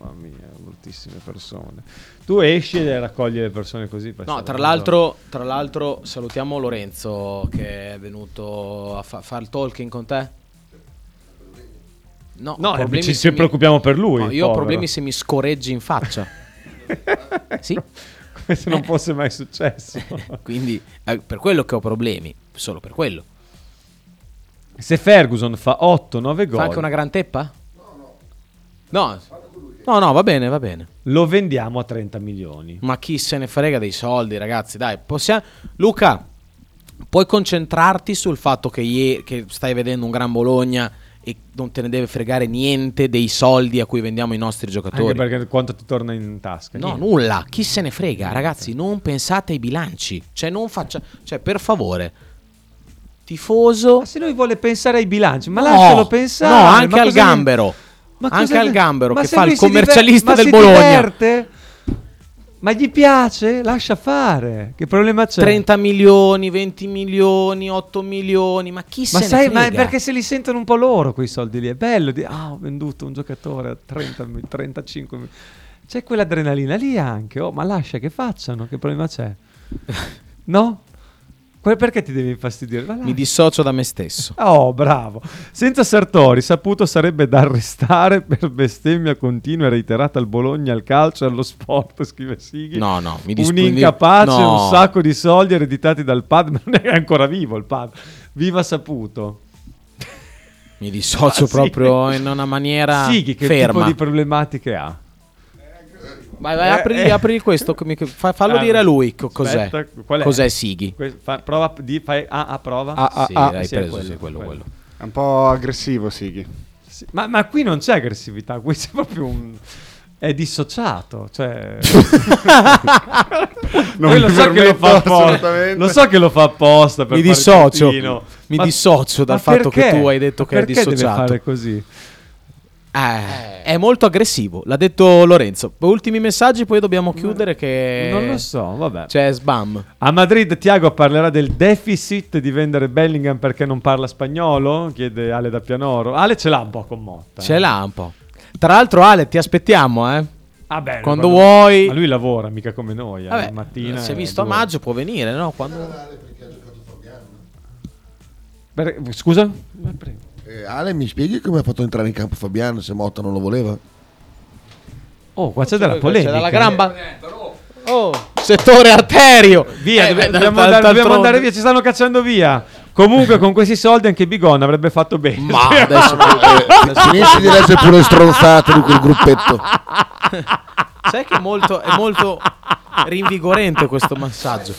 Mamma mia, bruttissime persone. Tu esci e raccogli le persone così. No, tra l'altro, tra l'altro, salutiamo Lorenzo che è venuto a fa- fare il talking con te. No, No, eh, ci- ci preoccupiamo per lui, No, io ho problemi se mi scorreggi in faccia. *laughs* sì. Come se non fosse mai successo. *laughs* Quindi, eh, per quello che ho problemi, solo per quello. Se Ferguson fa 8-9 gol, Fa anche una gran teppa? No, no, no, va bene, va bene. lo vendiamo a 30 milioni. Ma chi se ne frega dei soldi, ragazzi? Dai, possiamo. Luca, puoi concentrarti sul fatto che, ie- che stai vedendo un gran Bologna e non te ne deve fregare niente dei soldi a cui vendiamo i nostri Anche giocatori? perché quanto ti torna in tasca? No, Niente. nulla. Chi se ne frega, ragazzi? Non pensate ai bilanci. Cioè, non faccia. Cioè, per favore, tifoso. Ma se lui vuole pensare ai bilanci, ma No, lascialo pensare. No, anche al gambero. Ma anche al gambero ma che fa il diver- commercialista ma del si Bologna. diverte? Ma gli piace? Lascia fare. Che problema c'è? 30 milioni, 20 milioni, 8 milioni. Ma chi Ma se sai, ma perché se li sentono un po' loro quei soldi lì. È bello. Di, ah, ho venduto un giocatore a 30, mi- 35 mi- C'è quell'adrenalina lì anche. Oh, ma lascia che facciano. Che problema c'è? *laughs* No? Perché ti devi infastidire? Mi dissocio da me stesso. *laughs* Oh, bravo. Senza Sartori, saputo sarebbe da arrestare per bestemmia continua e reiterata al Bologna, al calcio allo sport, scrive Sighi. No, no, mi dis- Un incapace, no. un sacco di soldi ereditati dal padre, non è ancora vivo il padre. Viva Saputo. Mi dissocio Ah, sì. proprio in una maniera Sighi, che ferma. tipo di problematiche ha? Vai, vai, Eh, apri, eh. apri questo. fa- fallo Ah, dire a lui co- cos'è. aspetta, qual è? Cos'è Sighi? Que- fa- prova, di, fai A a prova. Ah, ah, Sì, ah. l'hai Sì, è preso, quello, sì, quello, quello. quello. È un po' aggressivo, Sighi. Sì, Ma, ma qui non c'è aggressività, qui c'è proprio un... È dissociato, cioè... *laughs* Non lo so che lo fa apposta. Lo so che lo fa apposta per Mi dissocio. Mi Ma- dissocio dal fatto che tu hai detto Ma che è perché deve dissociato. fare così? Eh, è molto aggressivo, l'ha detto Lorenzo. Ultimi messaggi, poi dobbiamo chiudere che... Non lo so, vabbè. C'è sbam. A Madrid Tiago parlerà del deficit di vendere Bellingham perché non parla spagnolo? Chiede Ale da Pianoro. Ale ce l'ha un po' con Motta. Ce l'ha un po'. Tra l'altro Ale, ti aspettiamo, eh. Ah, beh, Quando guarda- vuoi... Ma lui lavora, mica come noi. eh, Vabbè, la mattina. è visto a duro. maggio, può venire, no? Quando... Per- Scusa? Eh, Ale, mi spieghi come ha fatto entrare in campo Fabiano se Motta non lo voleva? Oh, qua c'è della polemica. C'è dalla gamba. Oh, settore arterio. Via, Eh, dobbiamo, andare, dobbiamo andare via, ci stanno cacciando via. Comunque, con questi soldi anche Bigon avrebbe fatto bene. Ma adesso... *laughs* Finisci di leggere pure stronzate di quel gruppetto. Sai che è molto, è molto rinvigorente questo massaggio.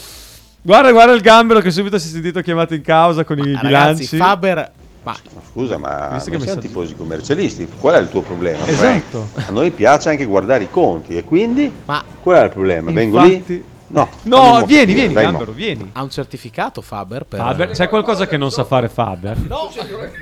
Guarda, guarda il gambero che subito si è sentito chiamato in causa con i Ragazzi, bilanci. Faber... Ma Scusa, ma che siamo tifosi commercialisti, qual è il tuo problema? Esatto. Frank? A noi piace anche guardare i conti e quindi Ma- qual è il problema? Vengo Infatti- lì? No, No, vieni, vieni, dai, Gambero, vieni. ha un certificato Faber per... Faber, c'è qualcosa che non sa fare Faber?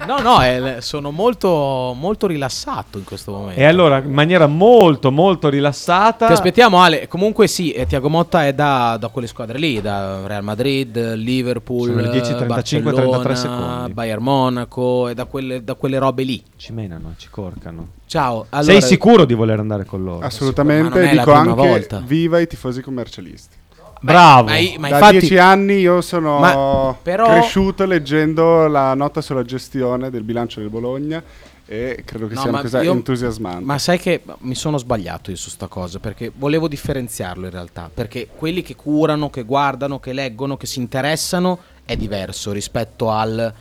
No, no, è- sono molto, molto rilassato in questo momento. E allora, in maniera molto, molto rilassata. Ti aspettiamo Ale, comunque sì, eh, Tiago Motta è da, da quelle squadre lì, da Real Madrid, Liverpool, Sono le 10:35, Barcellona, 33 secondi. Bayern Monaco, e da quelle, da quelle robe lì. Ci menano, ci corcano. Ciao, allora, Sei sicuro di voler andare con loro? Ma Assolutamente, non è la dico prima anche volta. viva i tifosi commercialisti. Bravo. Ma, i- ma da infatti, dieci anni io sono Ma però- cresciuto leggendo la nota sulla gestione del bilancio del Bologna e credo che No, sia una ma cosa io- entusiasmante. Ma sai che mi sono sbagliato io su sta cosa perché volevo differenziarlo in realtà. Perché quelli che curano, che guardano, che leggono, che si interessano è diverso rispetto al.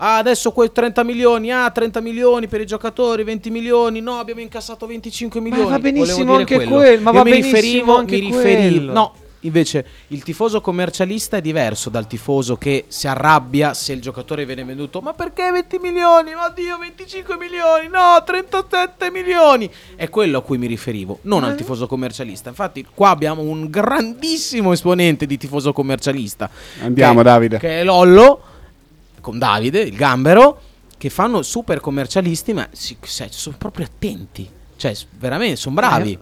Ah, adesso quei 30 milioni, ah, 30 milioni per i giocatori, 20 milioni, no, abbiamo incassato 25 milioni. va benissimo anche quello, ma Io va mi benissimo riferivo, anche mi riferivo, quello. no, invece il tifoso commercialista è diverso dal tifoso che si arrabbia se il giocatore viene venduto. Ma perché 20 milioni? Oddio, 25 milioni, no, 37 milioni. È quello a cui mi riferivo, non al tifoso commercialista. Infatti, qua abbiamo un grandissimo esponente di tifoso commercialista. Andiamo, che- Davide. Che è Lollo, con Davide, il gambero, che fanno super commercialisti, ma si- se- sono proprio attenti. Cioè, veramente, sono bravi.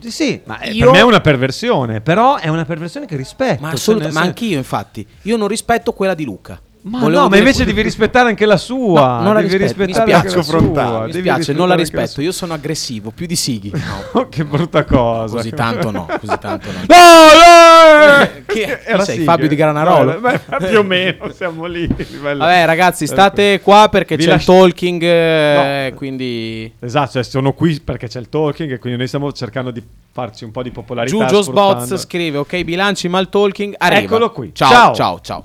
Sì, sì, ma eh, Io- per me è una perversione, però è una perversione che rispetto. Ma, cioè, assolut- ma sen- anche io, infatti, io non rispetto quella di Luca. Ma Volevo no, ma invece devi rispettare anche la sua. No, non la devi rispetto, mi rispettare spiace, anche la sua. mi spiace, non la rispetto. Io sono aggressivo, più di Sighi. sua. *laughs* che brutta cosa. Così tanto no, così tanto no. No, no! Chi, chi sei? Fabio di Granarolo? No, beh, più o meno, siamo lì. Vabbè, ragazzi, state qua perché Vi c'è lascio- il talking. eh, Quindi. Esatto, cioè sono qui perché c'è il talking e quindi noi stiamo cercando di farci un po' di popolarità. Sfruttando- Bots scrive: Ok, bilanci, ma il talking arriva. Eccolo qui. Ciao, Ciao. ciao, ciao.